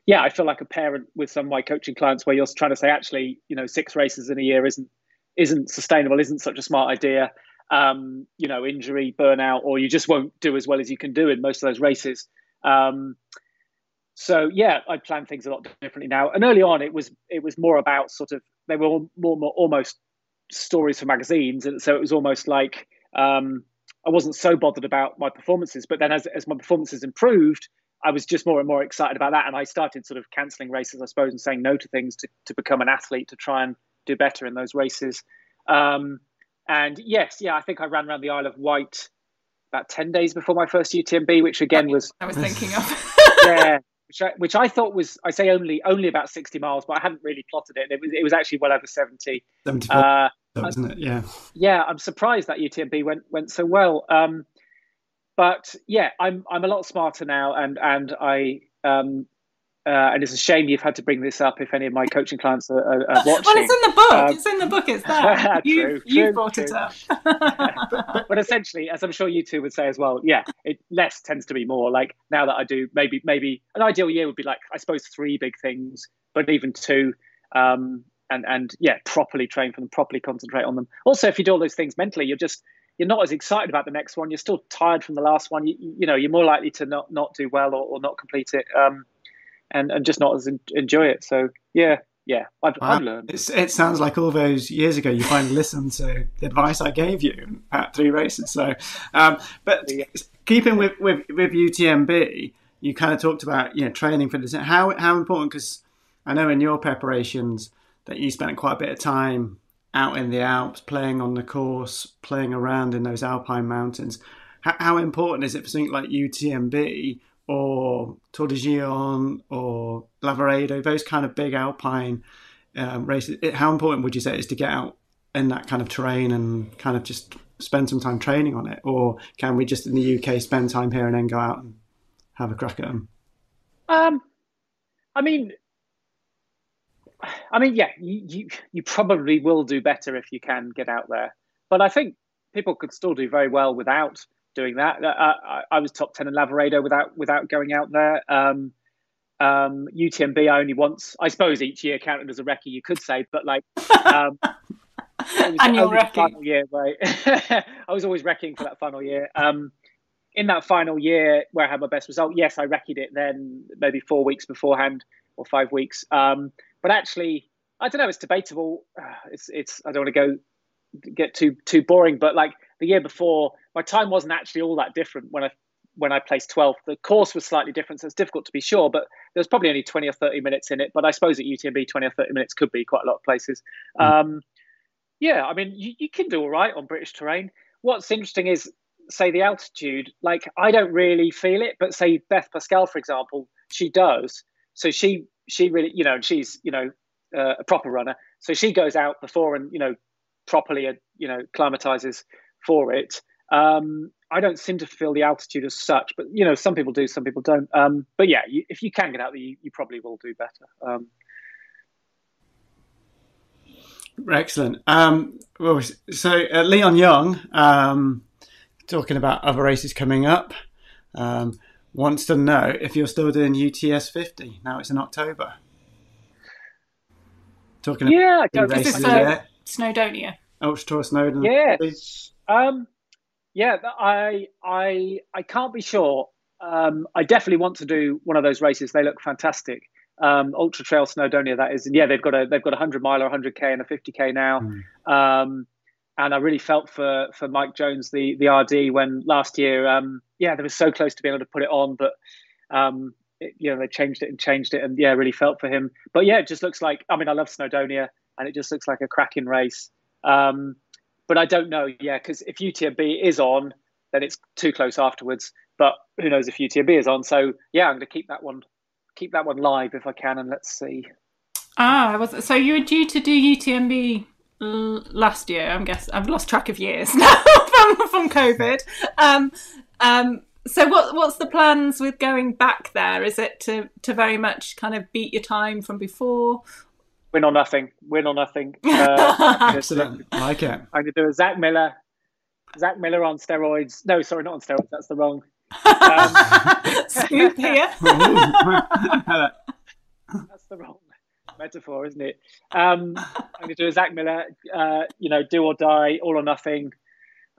yeah. I feel like a parent with some of my coaching clients where you're trying to say, actually, you know, six races in a year isn't isn't sustainable, isn't such a smart idea. Um, you know, injury, burnout, or you just won't do as well as you can do in most of those races. Um, so yeah, I plan things a lot differently now. And early on, it was it was more about sort of they were more, more almost stories for magazines, and so it was almost like um, I wasn't so bothered about my performances. But then as as my performances improved, I was just more and more excited about that, and I started sort of cancelling races, I suppose, and saying no to things to to become an athlete to try and do better in those races. Um, and yes, yeah, I think I ran around the Isle of Wight about 10 days before my first UTMB, which again was. I was thinking of. yeah, which I, which I thought was I say only only about sixty miles, but I hadn't really plotted it. It was it was actually well over seventy. Seventy, uh, isn't it? Yeah. Yeah, I'm surprised that UTMB went went so well. Um, but yeah, I'm I'm a lot smarter now, and and I um, uh, and it's a shame you've had to bring this up if any of my coaching clients are, are, are watching. Well, it's in the book. Um, it's in the book. It's there. you true, you true, brought true. it up. but, but, essentially, as I'm sure you two would say as well, yeah, it less tends to be more. Like now that I do, maybe maybe an ideal year would be like I suppose three big things, but even two. Um, and and yeah, properly train for them, properly concentrate on them. Also, if you do all those things mentally, you're just you're not as excited about the next one. You're still tired from the last one. You, you know, you're more likely to not not do well or, or not complete it. Um, and and just not as enjoy it. So yeah, yeah, I've, Wow. I've learned. It's, it sounds like all those years ago you finally listened to the advice I gave you at three races. So, um, but Yeah. keeping with, with with UTMB, you kind of talked about you know training for this. How how important? Because I know in your preparations that you spent quite a bit of time out in the Alps, playing on the course, playing around in those alpine mountains. How, how important is it for something like UTMB or Tor des Géants or Lavaredo, those kind of big alpine um, races? It, how important would you say it is to get out in that kind of terrain and kind of just spend some time training on it? Or can we just in the UK spend time here and then go out and have a crack at them? Um, I mean, I mean, yeah, you, you you probably will do better if you can get out there. But I think people could still do very well without doing that. Uh, I, I was top ten in Lavaredo without without going out there. Um, um, UTMB I only once, I suppose, each year counted as a recce. You could say, but like. Um, Annual recce. Final year, right? I was always wrecking for that final year. Um, in that final year where I had my best result, yes, I wrecked it then maybe four weeks beforehand or five weeks. Um, but actually, I don't know. It's debatable. Uh, It's it's. I don't want to go get too too boring, but like the year before, my time wasn't actually all that different when I when I placed 12th. The course was slightly different, so it's difficult to be sure. But there was probably only 20 or 30 minutes in it. But I suppose at UTMB, 20 or 30 minutes could be quite a lot of places. Um, yeah, I mean, you, you can do all right on British terrain. What's interesting is, say, the altitude. Like, I don't really feel it, but say Beth Pascall, for example, she does. So she she really, you know, she's you know uh, a proper runner. So she goes out before and you know properly, uh, you know, climatizes for it. Um, I don't seem to feel the altitude as such, but you know, some people do, some people don't. Um, but yeah, you, if you can get out there, you, you probably will do better. Um, Excellent. Um, well, so uh, Leon Young, um, talking about other races coming up, um, wants to know if you're still doing UTS 50. Now it's in October. Talking yeah, about don't Is races this in uh. Snowdonia? Ultra Tour Snowdon. Yeah. Um, yeah, I I I can't be sure. Um, I definitely want to do one of those races. They look fantastic. Um, Ultra Trail Snowdonia, that is. And yeah, they've got a they've got a hundred mile or hundred k and a fifty k now. Um, and I really felt for for Mike Jones, the the RD, when last year, um, yeah, they were so close to being able to put it on, but um, it, you know they changed it and changed it, and yeah, really felt for him. But yeah, it just looks like. I mean, I love Snowdonia, and it just looks like a cracking race. Um, but I don't know, yeah, because if UTMB is on, then it's too close afterwards. But who knows if UTMB is on? So yeah, I'm going to keep that one, keep that one live if I can, and let's see. Ah, so you were due to do UTMB last year? I'm guessing I've lost track of years now from from COVID. Um, um, so what what's the plans with going back there? Is it to to very much kind of beat your time from before? Win or nothing. Win or nothing. Uh, Excellent. I like it. I'm going to do a Zach Miller. Zach Miller on steroids. No, sorry, not on steroids. That's the wrong. Scoop here. That's the wrong metaphor, isn't it? Um, I'm going to do a Zach Miller. Uh, you know, do or die, all or nothing.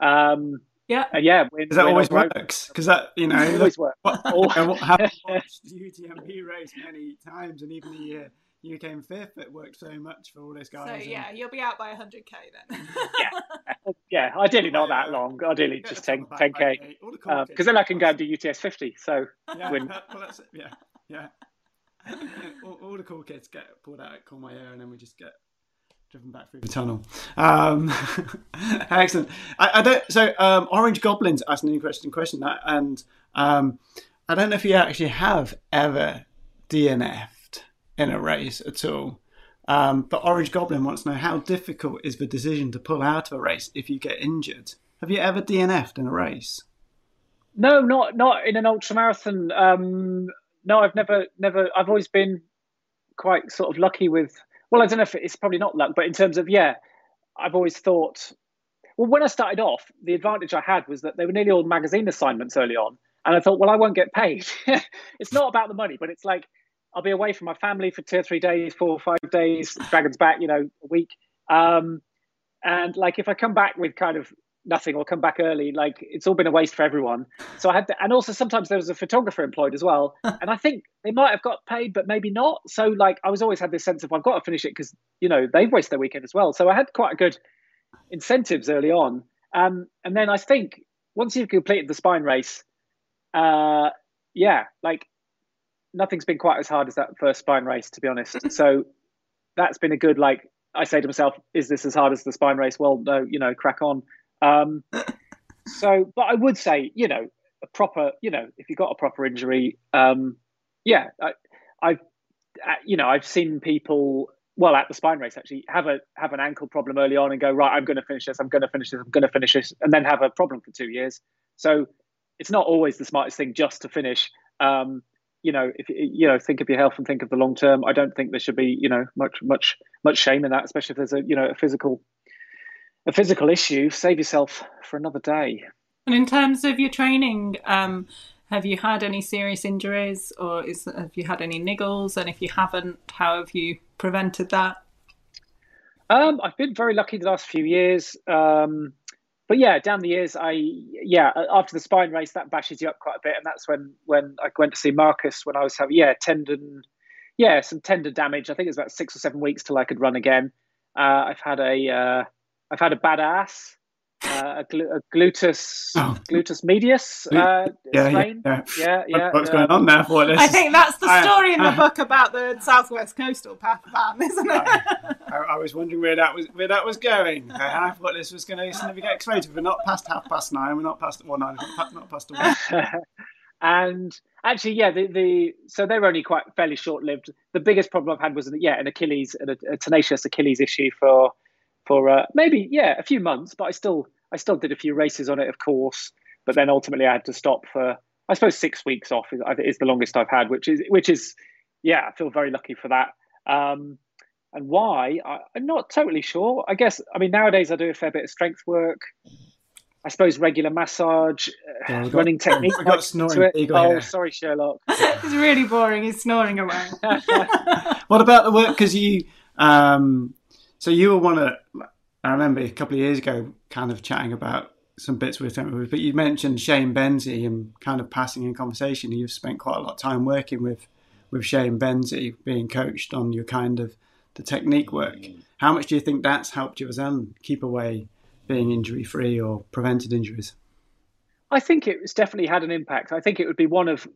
Um, Yeah. and yeah, win, Because that win or always broke. works. Because that, you know, It always works. what, Al- what having watched the UTMB race many times, and even the year you came fifth, it worked so much for all those guys. So and- yeah, you'll be out by 100k then. yeah, yeah. ideally not that long. Ideally Yeah, just it's on 10, the back 10k. by eight. All the Because kids then I can go and do UTS 50. So Yeah, win. well, that's it. Yeah, yeah. all, all the cool kids get pulled out at Courmayeur, and then we just get driven back through the tunnel. Um, excellent. I, I don't. So, um, Orange Goblins asked an interesting question, that, and um, I don't know if you actually have ever DNF'd in a race at all. Um, but Orange Goblin wants to know how difficult is the decision to pull out of a race if you get injured. Have you ever DNF'd in a race? No, not not in an ultra marathon. Um, no, I've never never. I've always been quite sort of lucky with. Well, I don't know if it's probably not luck, but in terms of yeah, I've always thought. Well, when I started off, the advantage I had was that they were nearly all magazine assignments early on, and I thought, well, I won't get paid. it's not about the money, but it's like I'll be away from my family for two or three days, four or five days. Dragons back, you know, a week. Um, and like if I come back with kind of nothing or come back early. Like it's all been a waste for everyone. So I had to, and also sometimes there was a photographer employed as well. and I think they might have got paid, but maybe not. So like I was always had this sense of I've got to finish it because you know they've wasted their weekend as well. So I had quite a good incentives early on. Um, and then I think once you've completed the spine race, uh, yeah, like nothing's been quite as hard as that first spine race, to be honest. so that's been a good like. I say to myself, is this as hard as the spine race? Well, no, you know, crack on. Um, so, but I would say, you know, a proper, you know, if you got a proper injury, um, yeah, I, I've, uh, you know, I've seen people, well, at the spine race actually have a have an ankle problem early on and go right, I'm going to finish this, I'm going to finish this, I'm going to finish this, and then have a problem for two years. So it's not always the smartest thing just to finish. Um, you know, if you know, think of your health and think of the long term. I don't think there should be, you know, much much much shame in that, especially if there's a you know a physical a physical issue, save yourself for another day. And in terms of your training, um, have you had any serious injuries, or is have you had any niggles? And if you haven't, how have you prevented that? Um, I've been very lucky the last few years. Um, but yeah, down the years, I yeah after the spine race that bashes you up quite a bit, and that's when when I went to see Marcus when I was having yeah tendon, yeah some tendon damage. I think it was about six or seven weeks till I could run again. Uh, I've had a uh, I've had a badass, uh, a, gl- a gluteus, oh. gluteus medius uh, yeah, strain. Yeah, yeah, yeah. What's going on there? For this? I think that's the story in the book about the Southwest Coastal Path Van, isn't it? I, I, was wondering where that was where that was going. I thought this was going to get exploded. We're not past half past nine. We're not past well nine. Not past one. and actually, yeah, the, the so they were only quite fairly short lived. The biggest problem I've had was yeah, an Achilles, a, a tenacious Achilles issue for for uh, maybe yeah a few months, but I still I still did a few races on it, of course. But then ultimately I had to stop for I suppose six weeks off is, is the longest I've had, which is which is yeah I feel very lucky for that. Um, and why I, am not totally sure. I guess I mean nowadays I do a fair bit of strength work. I suppose regular massage, yeah, got, running technique. I got snoring. Oh, here. sorry, Sherlock. it's really boring. He's snoring away. what about the work? Because you um, so you were one of, I remember a couple of years ago, kind of chatting about some bits with him, but you mentioned Shane Benzie and kind of passing in conversation. You've spent quite a lot of time working with with Shane Benzie, being coached on your kind of the technique work. How much do you think that's helped you as well keep away being injury free or prevented injuries? I think it's definitely had an impact. I think it would be one of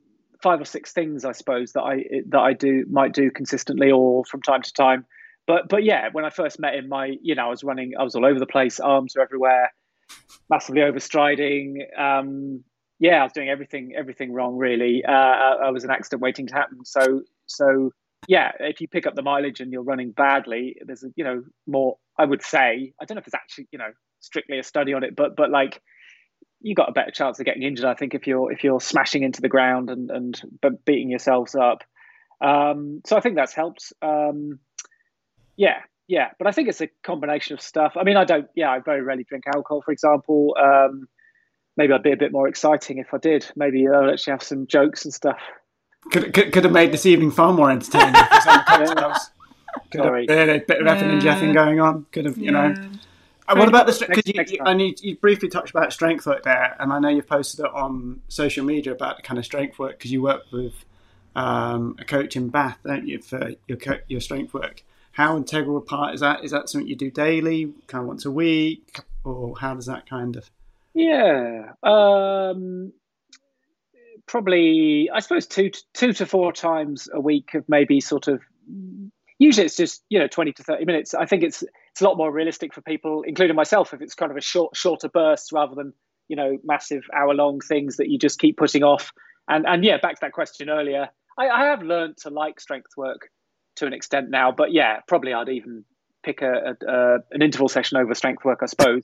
five or six things, I suppose, that I that I do might do consistently or from time to time but but yeah, when I first met him, my you know I was running, I was all over the place, arms were everywhere, massively overstriding. Um, yeah, I was doing everything everything wrong really. Uh, I was an accident waiting to happen. So so yeah, if you pick up the mileage and you're running badly, there's a, you know more. I would say I don't know if there's actually you know strictly a study on it, but but like you got a better chance of getting injured. I think if you're if you're smashing into the ground and and beating yourselves up. Um, so I think that's helped. Um, yeah, yeah, but I think it's a combination of stuff. I mean, I don't. Yeah, I very rarely drink alcohol, for example. Um, maybe I'd be a bit more exciting if I did. Maybe I'll actually have some jokes and stuff. Could could, could have made this evening far more entertaining. could Sorry. have a bit of effing and jeffing going on. Could have, you yeah. know. And what about the because you, you, I need you briefly touched about strength work there, and I know you've posted it on social media about the kind of strength work because you work with um, a coach in Bath, don't you, for your your strength work? How integral a part is that? Is that something you do daily, kind of once a week, or how does that kind of? Yeah, um, probably. I suppose two two to four times a week of maybe sort of. Usually, it's just you know twenty to thirty minutes. I think it's it's a lot more realistic for people, including myself, if it's kind of a short shorter burst rather than you know massive hour long things that you just keep putting off. And and yeah, back to that question earlier, I, I have learned to like strength work to an extent now. But yeah, probably I'd even pick a, a, a an interval session over strength work, I suppose.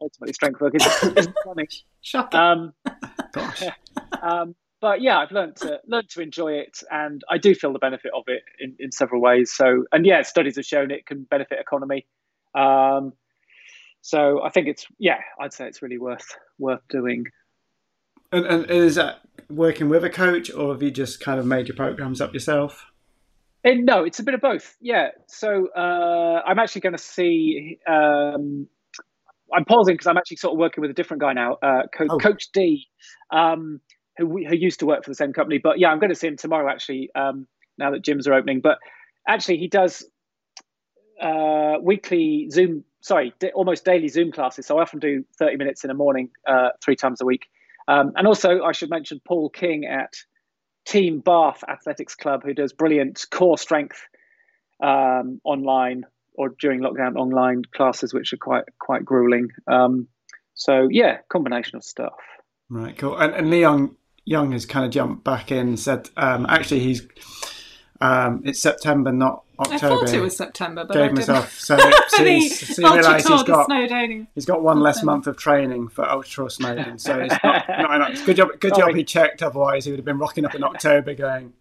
Ultimately, strength work isn't, isn't funny. Shocking. Um, Gosh. um, but yeah, I've learned to learned to enjoy it, and I do feel the benefit of it in, in several ways. So, and yeah, studies have shown it can benefit economy. Um, so I think it's yeah, I'd say it's really worth worth doing. And, and is that working with a coach, or have you just kind of made your programs up yourself? And no, it's a bit of both. Yeah. So uh, I'm actually going to see. Um, I'm pausing because I'm actually sort of working with a different guy now, uh, Co- Oh. Coach D, um, who who used to work for the same company. But yeah, I'm going to see him tomorrow actually. Um, now that gyms are opening, but actually he does uh, weekly Zoom, sorry, d- almost daily Zoom classes. So I often do 30 minutes in the morning, uh, three times a week. Um, and also, I should mention Paul King at Team Bath Athletics Club, who does brilliant core strength um, online or during lockdown online classes, which are quite quite grueling. Um, so yeah, combination of stuff. Right, cool. And, and Leon Young has kind of jumped back in and said, um, actually, he's um, it's September, not I thought it was September, but Gave I didn't. myself so, For so, the he's, so you realise Tour he's got he's got one less month of training for ultra Snowdon. So it's not, not enough. Good job, good job he checked. Otherwise, he would have been rocking up in October, going,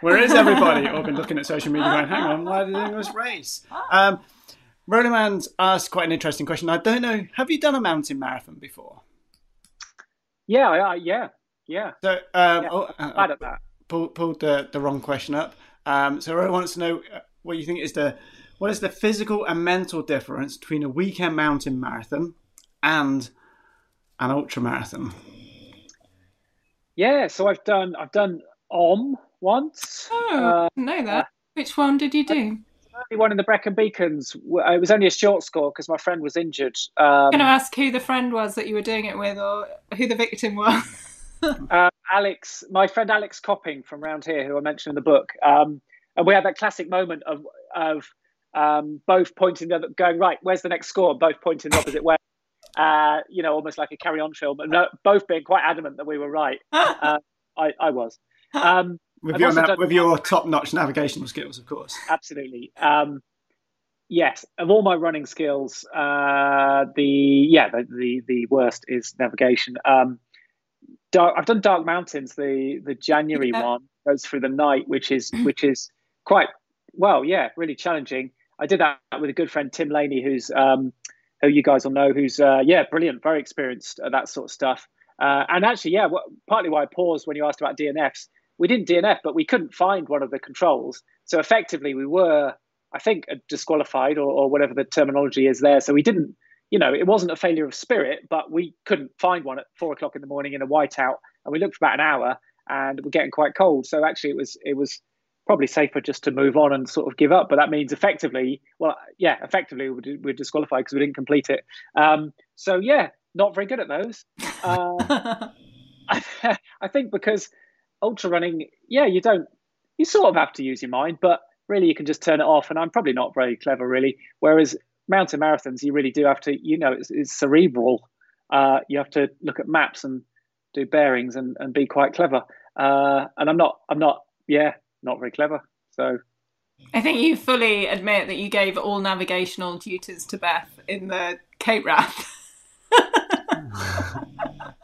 "Where is everybody?" Or been looking at social media, going, "Hang on, why are they doing this race?" Um, Roland's asked quite an interesting question. I don't know. Have you done a mountain marathon before? Yeah, I- I- yeah, yeah. So, um, Yeah, oh, uh, Bad at that. pulled, pulled the, the wrong question up. Um, so Roland wants to know uh, what you think is the what is the physical and mental difference between a weekend mountain marathon and an ultra marathon? Yeah, so I've done I've done OMM once. Oh, Uh, know that. Which one did you do? only one in the Brecon Beacons. It was only a short score because my friend was injured. Um, I'm going to ask who the friend was that you were doing it with, or who the victim was. uh, Alex, my friend Alex Copping from around here, who I mentioned in the book, um, and we had that classic moment of of um, both pointing the other, going right. Where's the next score? Both pointing the opposite way. Uh, you know, almost like a carry-on film, and both being quite adamant that we were right. Uh, I, I was. Um, With I've your done- with your top notch navigational skills, of course. absolutely. Um, yes, of all my running skills, uh, the yeah, the, the the worst is navigation. Um, dark, I've done Dark Mountains, the the January Yeah. one goes through the night, which is which is quite well, yeah, really challenging. I did that with a good friend Tim Laney, who's um, who you guys will know, who's uh, yeah, brilliant, very experienced at that sort of stuff. Uh, and actually, yeah, what, partly why I paused when you asked about DNFs, we didn't DNF, but we couldn't find one of the controls. So effectively, we were, I think, disqualified or, or whatever the terminology is there. So we didn't, you know, it wasn't a failure of spirit, but we couldn't find one at four o'clock in the morning in a whiteout, and we looked for about an hour, and we're getting quite cold. So actually, it was it was probably safer just to move on and sort of give up. But that means effectively, well, yeah, effectively we're, we're disqualified because we didn't complete it. Um, so yeah, not very good at those. Uh, I think because ultra running, yeah, you don't, you sort of have to use your mind, but really you can just turn it off. And I'm probably not very clever, really. Whereas mountain marathons, you really do have to, you know, it's, it's cerebral. Uh, you have to look at maps and do bearings and, and be quite clever. Uh, and I'm not, I'm not, yeah, not very clever. So I think you fully admit that you gave all navigational duties to Beth in the Cape Wrath.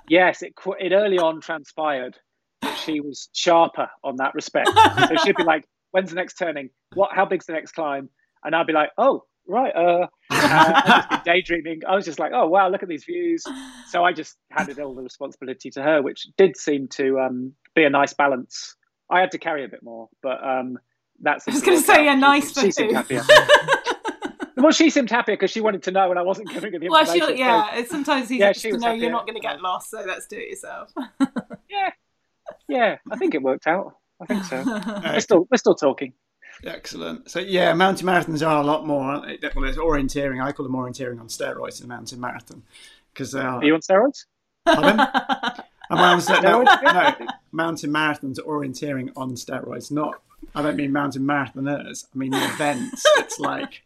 yes, it it early on transpired that she was sharper on that respect. so she'd be like, "When's the next turning? What? How big's the next climb?" And I'd be like, "Oh, right." Uh, uh, I'd just be daydreaming. I was just like, "Oh, wow, look at these views." So I just handed all the responsibility to her, which did seem to um, be a nice balance. I had to carry a bit more, but um, that's. I was going to say, yeah, She- nice for she seemed who? happier. well, she seemed happier because she wanted to know, and I wasn't giving her the Well, information. she'll, so- yeah, it's sometimes easier Yeah, she to was know happy, you're not going to get lost, so let's do it yourself. yeah, yeah. I think it worked out. I think so. we're still we're still talking. Excellent. So yeah, mountain marathons are a lot more. Aren't they? Well, it's orienteering. I call them orienteering on steroids in a mountain marathon because they are. Are you on steroids? Pardon? Am I on st- no, no, mountain marathons are orienteering on steroids. Not. I don't mean mountain marathoners. I mean the events. It's like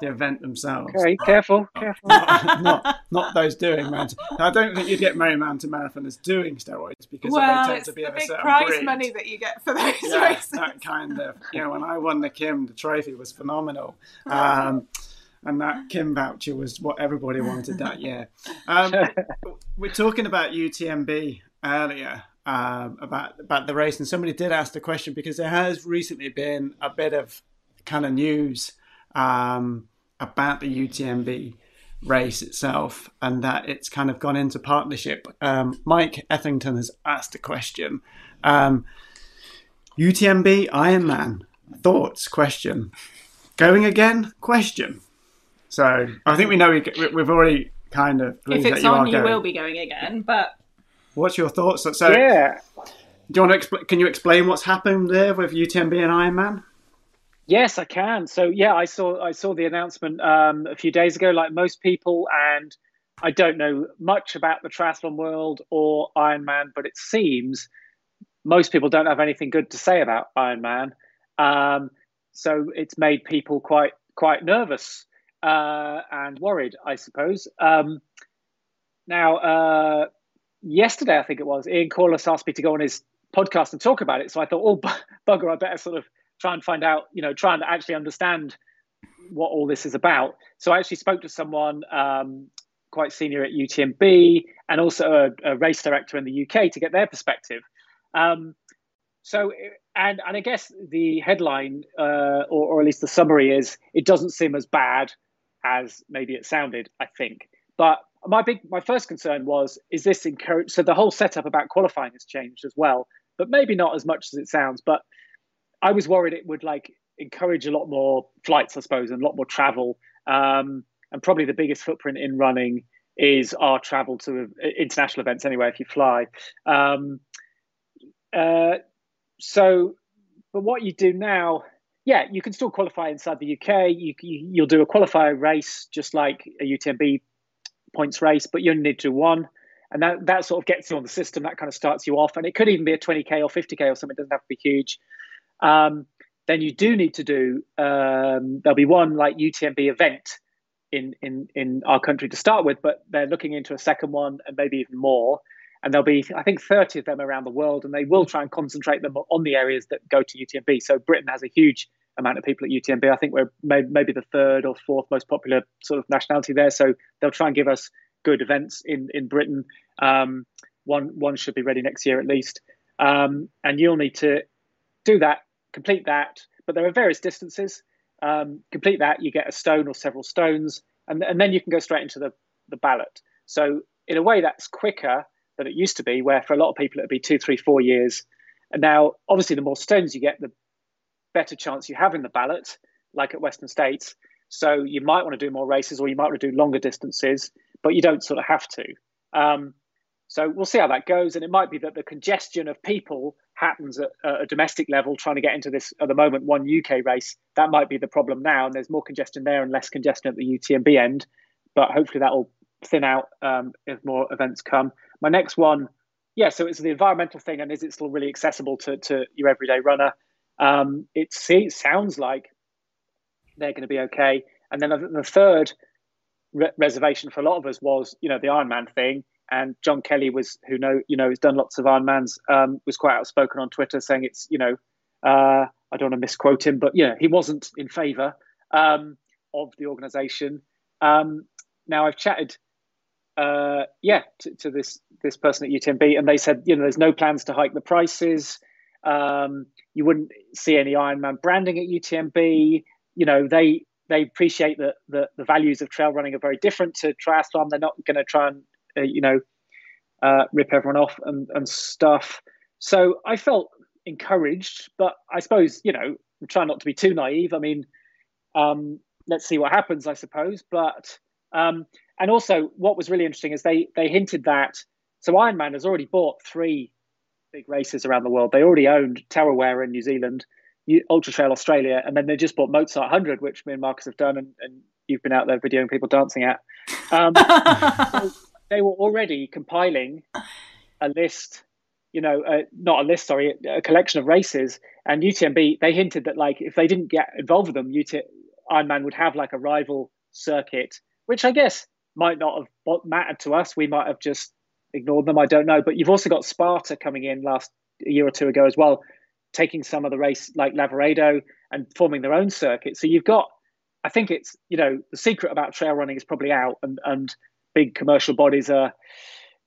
the event themselves. Okay, careful, careful. Not, not, not those doing mountain. I don't think you'd get many mountain marathoners doing steroids because well, they tend it's to be the of a big certain prize breed. money that you get for those yeah, races. that kind of. You know, when I won the Kim, the trophy was phenomenal. Um, and that Kim voucher was what everybody wanted that year. Um, we're talking about UTMB earlier um, about about the race, and somebody did ask the question because there has recently been a bit of kind of news um, about the UTMB race itself, and that it's kind of gone into partnership. Um, Mike Ethington has asked a question. Um, UTMB Ironman thoughts question going again question. So I think we know we, we've already kind of if it's you on, are you going. will be going again. But What's your thoughts? So, yeah. do you want to expl- can you explain what's happened there with UTMB and Ironman? Yes, I can. So yeah, I saw I saw the announcement um, a few days ago, like most people, and I don't know much about the triathlon world or Ironman, but it seems most people don't have anything good to say about Ironman. Um, so it's made people quite quite nervous uh, and worried, I suppose. Um, now, uh, yesterday, I think it was, Ian Corless asked me to go on his podcast and talk about it. So I thought, oh, bugger, I better sort of try and find out, you know, try and actually understand what all this is about. So I actually spoke to someone um, quite senior at UTMB and also a, a, race director in the UK to get their perspective. Um, so, and and I guess the headline, uh, or, or at least the summary, is it doesn't seem as bad as maybe it sounded. I think, but my big my first concern was is this encourage so the whole setup about qualifying has changed as well but maybe not as much as it sounds but i was worried it would like encourage a lot more flights i suppose and a lot more travel um, and probably the biggest footprint in running is our travel to international events anyway if you fly um, uh, so but what you do now yeah you can still qualify inside the uk you, you, you'll do a qualifier race just like a utmb points race, but you only need to do one. And that, that sort of gets you on the system. That kind of starts you off. And it could even be a 20K or 50K or something. It doesn't have to be huge. Um, then you do need to do, um, there'll be one like UTMB event in, in, in our country to start with, but they're looking into a second one and maybe even more. And there'll be, I think, 30 of them around the world. And they will try and concentrate them on the areas that go to UTMB. So Britain has a huge amount of people at UTMB. I think we're maybe the third or fourth most popular sort of nationality there. So they'll try and give us good events in in Britain. Um, one one should be ready next year at least. Um, and you'll need to do that, complete that. But there are various distances. Um, complete that, you get a stone or several stones, and and then you can go straight into the the ballot. So in a way, that's quicker than it used to be, where for a lot of people it'd be two, three, four years. And now, obviously, the more stones you get, the better chance you have in the ballot, like at Western States. So you might want to do more races or you might want to do longer distances, but you don't sort of have to. Um, so we'll see how that goes. And it might be that the congestion of people happens at, a domestic level trying to get into this at the moment one UK race. That might be the problem now. And there's more congestion there and less congestion at the UTMB end. But hopefully that will thin out um, if more events come. My next one, yeah, so it's the environmental thing. And is it still really accessible to, to your everyday runner? Um, it sounds like they're going to be okay. And then the third re- reservation for a lot of us was, you know, the Ironman thing. And John Kelly was, who know, you know, has done lots of Ironmans, um, was quite outspoken on Twitter saying it's, you know, uh, I don't want to misquote him, but yeah, he wasn't in favour um, of the organisation. Um, now I've chatted, uh, yeah, to, to, this this person at UTMB, and they said, you know, there's no plans to hike the prices. Um, you wouldn't see any Ironman branding at UTMB. You know, they they appreciate that the, the values of trail running are very different to triathlon. They're not going to try and uh, you know uh, rip everyone off and, and stuff. So I felt encouraged, but I suppose you know I'm trying not to be too naive. I mean, um, let's see what happens, I suppose. But um, and also, what was really interesting is they they hinted that so Ironman has already bought three big races around the world. They already owned Tarawera in New Zealand, Ultra Trail Australia, and then they just bought Mozart 100, which me and Marcus have done, and, and you've been out there videoing people dancing at. Um, so they were already compiling a list, you know, uh, not a list, sorry, a collection of races. And UTMB, they hinted that like if they didn't get involved with them, UT, Ironman would have like a rival circuit, which I guess might not have mattered to us. We might have just ignored them. I don't know. But you've also got Sparta coming in last a year or two ago as well, taking some of the race like Lavaredo and forming their own circuit. So you've got, I think it's you know the secret about trail running is probably out, and and big commercial bodies are,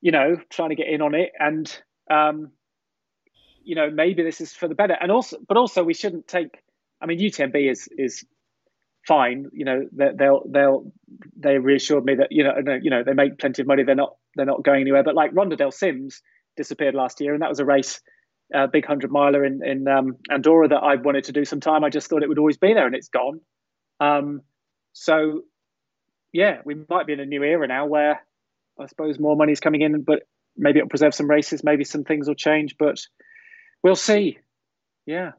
you know, trying to get in on it, and um, you know maybe this is for the better. And also, but also we shouldn't take. I mean, UTMB is is fine. You know, they'll they'll they reassured me that you know you know they make plenty of money. They're not they're not going anywhere. But like Ronda dels Cims disappeared last year, and that was a race, a uh, big hundred miler in in um, Andorra that I wanted to do some time. I just thought it would always be there, and it's gone. Um, so yeah, we might be in a new era now where I suppose more money's coming in, but maybe it'll preserve some races, maybe some things will change, but we'll see. Yeah,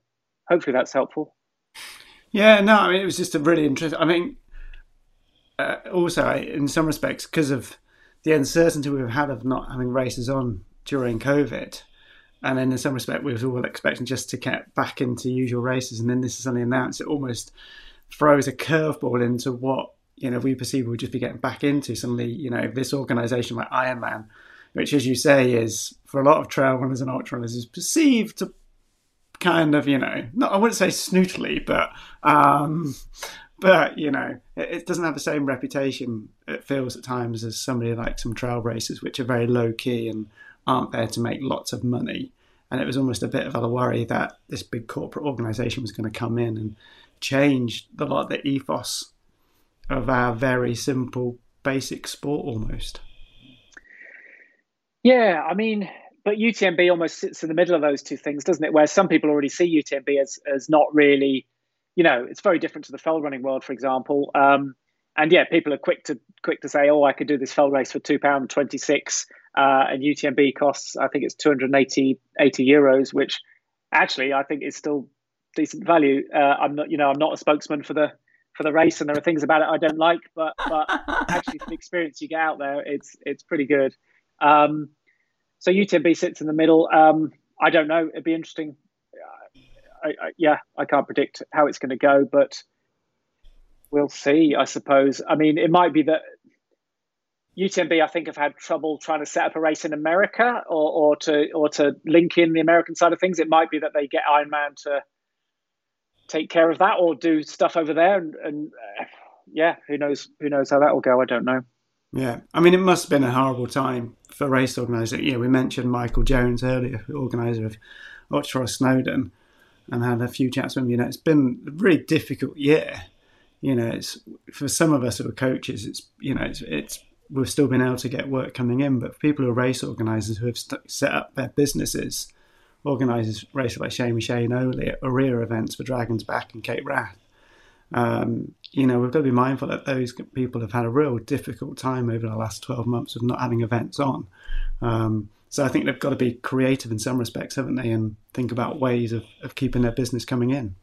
hopefully that's helpful. Yeah, no, I mean it was just a really interesting. I mean, uh, also in some respects because of the uncertainty we've had of not having races on during COVID, and then in some respect we were all expecting just to get back into usual races, and then this is suddenly announced. It almost throws a curveball into what you know we perceive we'll just be getting back into. Suddenly, you know, this organisation like Ironman, which, as you say, is for a lot of trail runners and ultra runners, is perceived to kind of, you know, not I wouldn't say snootily, but um, but you know, it, it, doesn't have the same reputation. It feels at times as somebody like some trail races, which are very low key and aren't there to make lots of money. And it was almost a bit of a worry that this big corporate organisation was going to come in and change the lot the ethos of our very simple, basic sport almost. Yeah, I mean, but UTMB almost sits in the middle of those two things, doesn't it? Where some people already see UTMB as as not really, you know, it's very different to the fell running world, for example. Um, and yeah, people are quick to quick to say, oh, I could do this fell race for two pound twenty six, uh, and UTMB costs, I think it's 280 80 euros, which actually I think is still decent value. Uh, I'm not, you know, I'm not a spokesman for the for the race, and there are things about it I don't like, but but actually the experience you get out there, it's it's pretty good. Um, so UTMB sits in the middle. Um, I don't know. It'd be interesting. I, I, yeah, I can't predict how it's going to go, but we'll see. I suppose. I mean, it might be that UTMB, I think, have had trouble trying to set up a race in America or, or to or to link in the American side of things. It might be that they get Ironman to take care of that or do stuff over there, and, and uh, yeah, who knows? Who knows how that will go? I don't know. Yeah, I mean, it must have been a horrible time for race organisers. Yeah, we mentioned Michael Jones earlier, organiser of Ultra Snowdon, and had a few chats with him. You know, it's been a really difficult year. You know, it's for some of us who are coaches, it's you know, it's, it's we've still been able to get work coming in, but for people who are race organisers who have st- set up their businesses, organises races like Shane Shane Ohly, Ourea events for Dragons Back and Cape Wrath um, you know, we've got to be mindful that those people have had a real difficult time over the last 12 months of not having events on. Um, so I think they've got to be creative in some respects, haven't they, and think about ways of, of keeping their business coming in.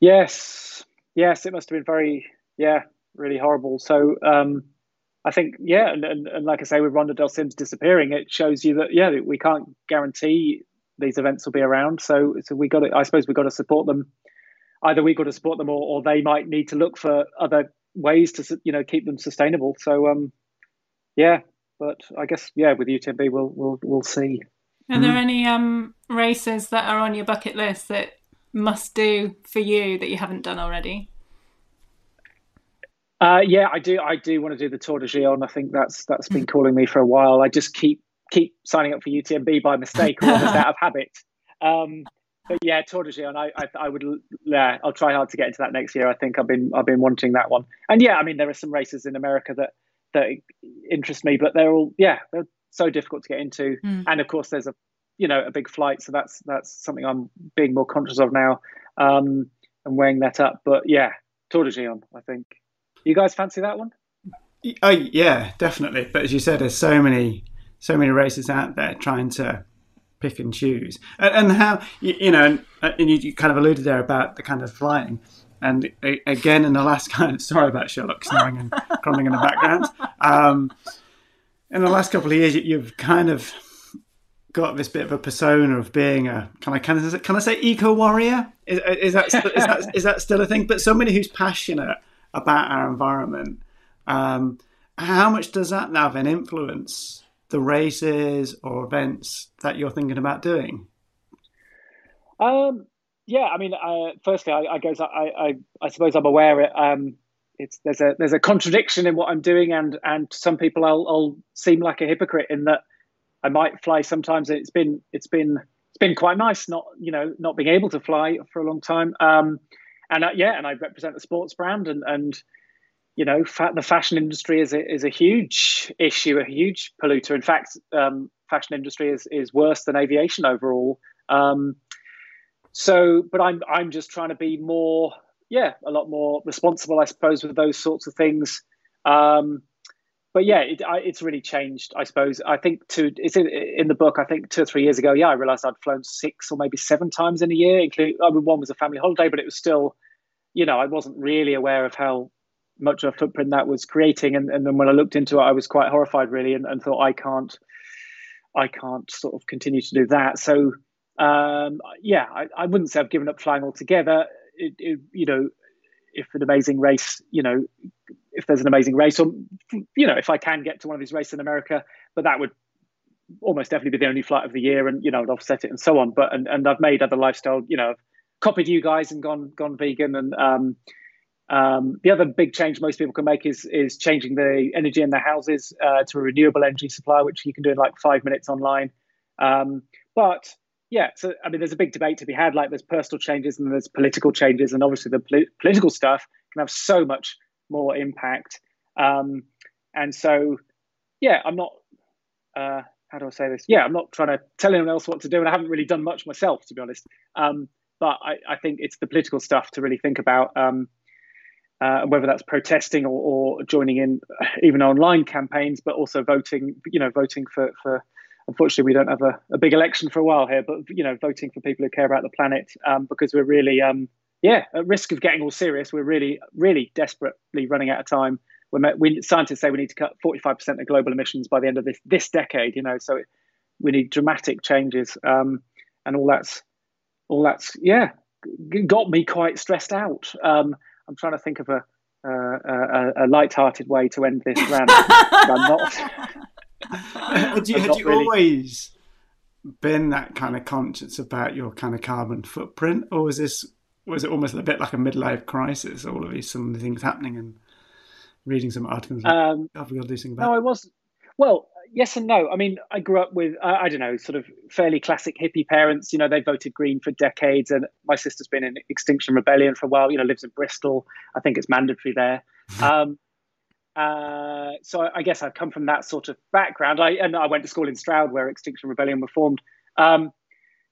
Yes, yes, it must have been very, yeah, really horrible. So um, I think, yeah, and, and, and, like I say, with Ronda Rhonda Sims disappearing, it shows you that, yeah, we can't guarantee these events will be around. So, so we got to, I suppose we've got to support them either we've got to support them or, or they might need to look for other ways to you know keep them sustainable. So um, yeah, but I guess yeah, with UTMB we'll we'll we'll see. Are there mm-hmm. any um races that are on your bucket list that must do for you that you haven't done already? Uh, yeah, I do. I do want to do the Tor des Géants. I think that's that's been calling me for a while. I just keep keep signing up for UTMB by mistake or just out of habit. Um, but yeah, Tor des Géants, I, I, I would, yeah, I'll try hard to get into that next year. I think I've been, I've been wanting that one. And yeah, I mean, there are some races in America that that interest me, but they're all, yeah, they're so difficult to get into. Mm. And of course, there's a, you know, a big flight, so that's that's something I'm being more conscious of now, um, and weighing that up. But yeah, Tor des Géants, I think. You guys fancy that one? Oh yeah, definitely. But as you said, there's so many, so many races out there trying to pick and choose, and, and how you, you know, and, and you, you, kind of alluded there about the kind of flying, and again in the last kind of sorry about Sherlock snoring and crumbling in the background. Um, in the last couple of years, you've kind of got this bit of a persona of being a can I can I, can I say eco warrior? Is, is that is that is that still a thing? But somebody who's passionate about our environment. Um, how much does that have an influence the races or events that you're thinking about doing? Um, yeah, I mean, uh, firstly, I, I guess I, I, I, suppose I'm aware it. Um, it's there's a there's a contradiction in what I'm doing, and and some people I'll, I'll seem like a hypocrite in that I might fly sometimes. It's been it's been it's been quite nice not you know not being able to fly for a long time. Um, and uh, yeah, and I represent a sports brand, and and you know, fa- the fashion industry is a, is a huge issue, a huge polluter. In fact, um, fashion industry is is worse than aviation overall. Um, so, but I'm I'm just trying to be more yeah, a lot more responsible, I suppose, with those sorts of things. Um, but yeah, it, I, it's really changed. I suppose. I think to it's in, in, the book. I think two or three years ago, yeah, I realised I'd flown six or maybe seven times in a year. Including, I mean, one was a family holiday, but it was still, you know, I wasn't really aware of how much of a footprint that was creating. And, and then when I looked into it, I was quite horrified, really, and, and thought I can't, I can't sort of continue to do that. So um, yeah, I, I, wouldn't say I've given up flying altogether. It, it, you know, if an amazing race, you know, if there's an amazing race, or you know, if I can get to one of these races in America, but that would almost definitely be the only flight of the year, and you know, I'd offset it and so on. But and, and I've made other lifestyle, you know, copied you guys and gone gone vegan, and um, um, the other big change most people can make is is changing the energy in their houses uh, to a renewable energy supply, which you can do in like five minutes online. Um, but yeah, so I mean, there's a big debate to be had. Like, there's personal changes and there's political changes, and obviously the political stuff can have so much more impact. Um, and so, yeah, I'm not. Uh, how do I say this? Yeah, I'm not trying to tell anyone else what to do, and I haven't really done much myself, to be honest. Um, but I, I, think it's the political stuff to really think about, um, uh, whether that's protesting or, or, joining in even online campaigns, but also voting. You know, voting for for unfortunately we don't have a, a, big election for a while here but you know voting for people who care about the planet um, because we're really um, yeah at risk of getting all serious we're really really desperately running out of time we're, we scientists say we need to cut 45% of global emissions by the end of this this decade you know so it, we need dramatic changes um, and all that's all that's yeah got me quite stressed out um, i'm trying to think of a uh, a, a light-hearted way to end this rant. I'm not. had you, had you really... always been that kind of conscious about your kind of carbon footprint, or was this was it almost a bit like a midlife crisis? All of these some of the things happening and reading some articles. Um, we got to do something about. No, I was. Well, yes and no. I mean, I grew up with uh, I don't know, sort of fairly classic hippie parents. You know, they voted Green for decades, and my sister's been in Extinction Rebellion for a while. You know, lives in Bristol. I think it's mandatory there. Um, uh, so I guess I've come from that sort of background. I and I went to school in Stroud where Extinction Rebellion were formed. Um,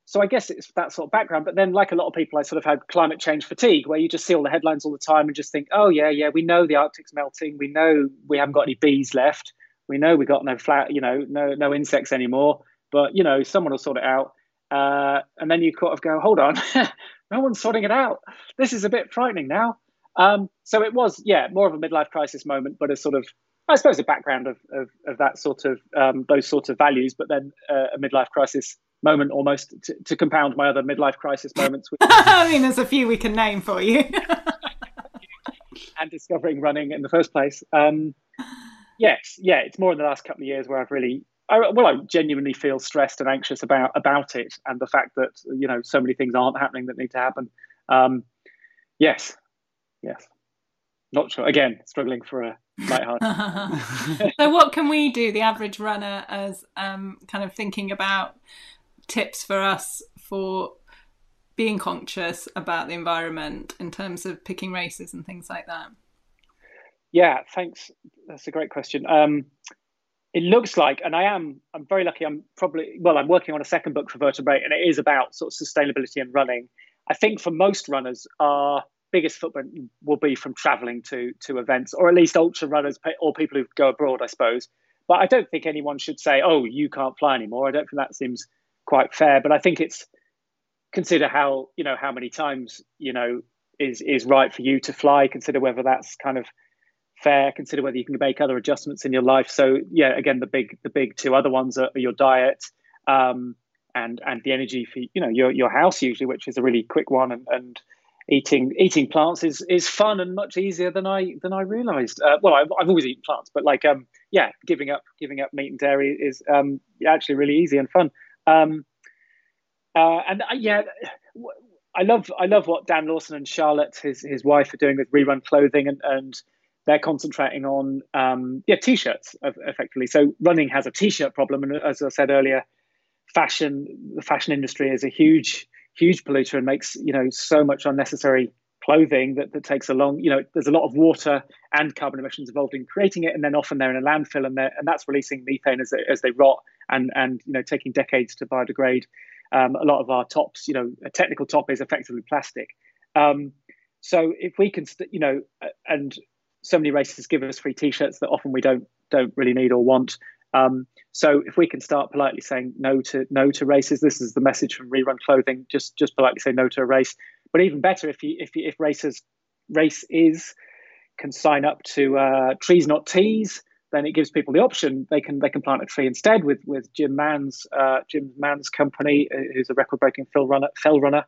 so I guess it's that sort of background. But then, like a lot of people, I sort of had climate change fatigue, where you just see all the headlines all the time and just think, oh yeah, yeah, we know the Arctic's melting. We know we haven't got any bees left. We know we got no flat, you know, no no insects anymore. But you know, someone will sort it out. Uh, and then you kind of go, hold on, no one's sorting it out. This is a bit frightening now. Um, so it was, yeah, more of a midlife crisis moment, but a sort of, I suppose, a background of of, of that sort of um, those sorts of values, but then uh, a midlife crisis moment almost to, to, compound my other midlife crisis moments. Which... I mean, there's a few we can name for you. and discovering running in the first place. Um, yes, yeah, it's more in the last couple of years where I've really, I, well, I genuinely feel stressed and anxious about about it, and the fact that you know so many things aren't happening that need to happen. Um, yes, yes. Not sure. Again, struggling for a light heart. so, what can we do, the average runner, as um, kind of thinking about tips for us for being conscious about the environment in terms of picking races and things like that? Yeah, thanks. That's a great question. Um, it looks like, and I am, I'm very lucky. I'm probably, well, I'm working on a second book for Vertebrate, and it is about sort of sustainability and running. I think for most runners, our biggest footprint will be from traveling to to events, or at least ultra runners or people who go abroad, I suppose. But I don't think anyone should say, "Oh, you can't fly anymore." I don't think that seems quite fair. But I think it's consider how you know how many times you know is is right for you to fly. Consider whether that's kind of fair. Consider whether you can make other adjustments in your life. So yeah, again, the big the big two other ones are, your diet. Um, and, and the energy for you know your your house usually, which is a really quick one, and, and eating eating plants is is fun and much easier than I than I realised. Uh, well, I've, I've, always eaten plants, but like um, yeah, giving up giving up meat and dairy is um, actually really easy and fun. Um, uh, and uh, yeah, I love I love what Dan Lawson and Charlotte, his his wife, are doing with Rerun Clothing, and and they're concentrating on um, yeah t-shirts effectively. So running has a t-shirt problem, and as I said earlier, fashion the fashion industry is a huge huge polluter and makes you know so much unnecessary clothing that, that takes a long you know there's a lot of water and carbon emissions involved in creating it and then often they're in a landfill and, and that's releasing methane as they, as they rot and and you know taking decades to biodegrade um, a lot of our tops you know a technical top is effectively plastic um, So if we can, st- you know, and so many races give us free T-shirts that often we don't don't really need or want. Um, so if we can start politely saying no to no to races, this is the message from Rerun Clothing. Just just politely say no to a race. But even better, if you if you, if races race is can sign up to uh, trees not tees, then it gives people the option. They can they can plant a tree instead with with Jim Mann's uh, Jim Mann's company, uh, who's a record breaking fell runner. Fell runner.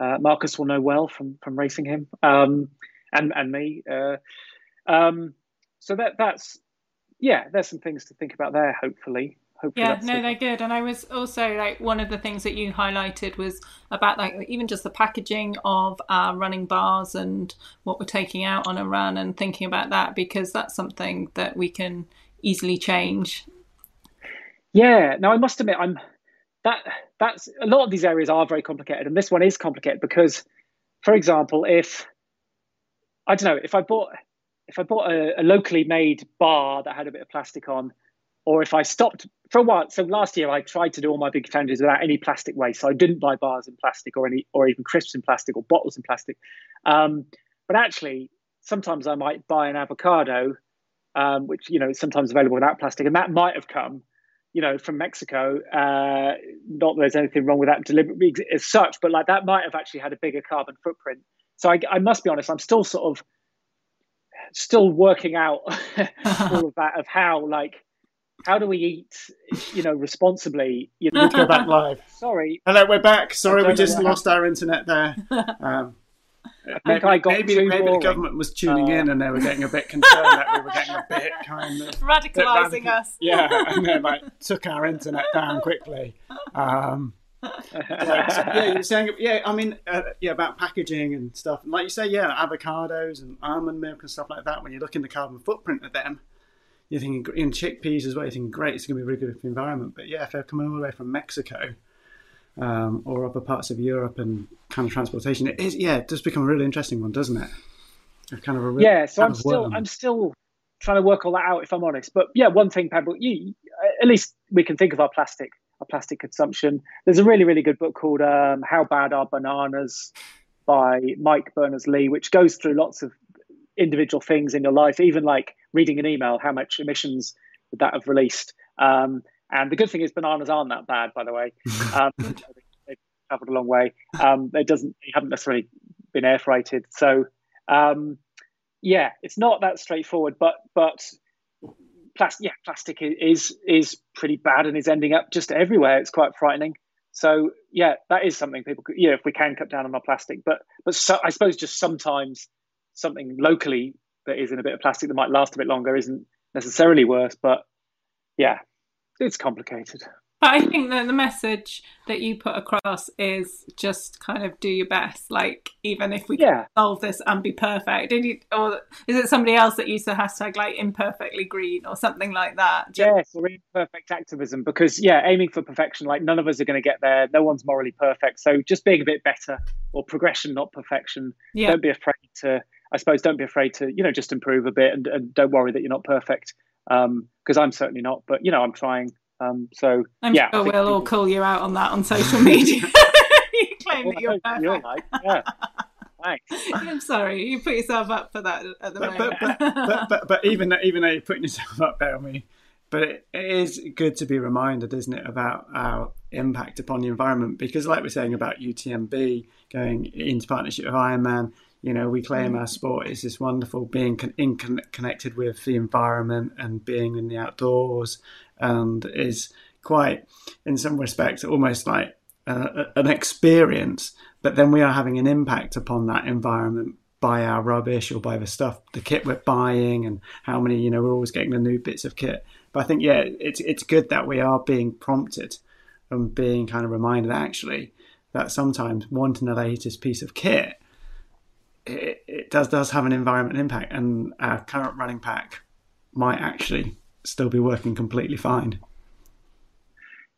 Uh, Marcus will know well from from racing him, um, and and me. Uh, um, so that that's yeah, there's some things to think about there. Hopefully, hopefully yeah no they're good and i was also like one of the things that you highlighted was about like even just the packaging of our running bars and what we're taking out on a run and thinking about that because that's something that we can easily change yeah now i must admit i'm that that's a lot of these areas are very complicated and this one is complicated because for example if i don't know if i bought if I bought a, a, locally made bar that had a bit of plastic on, or if I stopped for a while. So last year I tried to do all my big challenges without any plastic waste. So I didn't buy bars in plastic or any, or even crisps in plastic or bottles in plastic. Um, but actually, sometimes I might buy an avocado, um, which you know is sometimes available without plastic, and that might have come, you know, from Mexico. Uh, not that there's anything wrong with that deliberately as such, but like that might have actually had a bigger carbon footprint. So I, I must be honest, I'm still sort of still working out all of that of how like how do we eat you know responsibly you know? Go back live. Sorry. Hello we're back. Sorry we just lost our internet there. Um, maybe, I maybe, maybe the government was tuning uh, in and they were getting a bit concerned that we were getting a bit kind of radicalizing us. Yeah and then like took our internet down quickly. Um, yeah, you were saying, yeah, I mean, uh, yeah, about packaging and stuff. And like you say, yeah, avocados and almond milk and stuff like that. When you look in the carbon footprint of them, you're thinking in chickpeas as well. You're thinking, great, it's going to be really good for the environment. But yeah, if they're coming all the way from Mexico um, or other parts of Europe and kind of transportation, it is, yeah, it does become a really interesting one, doesn't it? kind of a yeah. So I'm still. I'm still trying to work all that out, if I'm honest. But yeah, one thing, Pebble, you, at least we can think of our plastic our plastic consumption. There's a really, really good book called um, How Bad Are Bananas by Mike Berners Lee, which goes through lots of individual things in your life, even like reading an email, how much emissions would that have released? Um, and the good thing is, bananas aren't that bad, by the way. Um, they've traveled a long way. Um, it doesn't, they haven't necessarily been air freighted. So, um, yeah, it's not that straightforward, but but plastic, yeah, plastic is is pretty bad and is ending up just everywhere. It's quite frightening. So yeah, that is something people could, yeah, if we can cut down on our plastic, but but so, I suppose just sometimes something locally that is in a bit of plastic that might last a bit longer isn't necessarily worse. But yeah, it's complicated. But I think that the message that you put across is just kind of do your best. Like even if we yeah. solve this and be perfect, did you, or is it somebody else that used the hashtag like imperfectly green or something like that? Do yes, or imperfect activism. Because yeah, aiming for perfection, like none of us are going to get there. No one's morally perfect. So just being a bit better or progression, not perfection. Yeah. Don't be afraid to. I suppose don't be afraid to you know just improve a bit and, and don't worry that you're not perfect. Because um, I'm certainly not, but you know I'm trying. Um, so I'm yeah, sure we'll all call you out on that on social media. you claim well, that you're perfect. You're like, yeah. Thanks. I'm sorry, you put yourself up for that at the but, moment. But, but, but, but, but, even even though you're putting yourself up there, I mean, but it, it is good to be reminded, isn't it, about our impact upon the environment? Because, like we're saying about UTMB going into partnership with Ironman, you know, we claim mm. our sport is this wonderful being con- in con- connected with the environment and being in the outdoors and is quite, in some respects, almost like uh, an experience. But then we are having an impact upon that environment by our rubbish or by the stuff, the kit we're buying, and how many, you know, we're always getting the new bits of kit. But I think, yeah, it's it's good that we are being prompted and being kind of reminded actually that sometimes wanting the latest piece of kit, it, it does does have an environment impact, and our current running pack might actually still be working completely fine.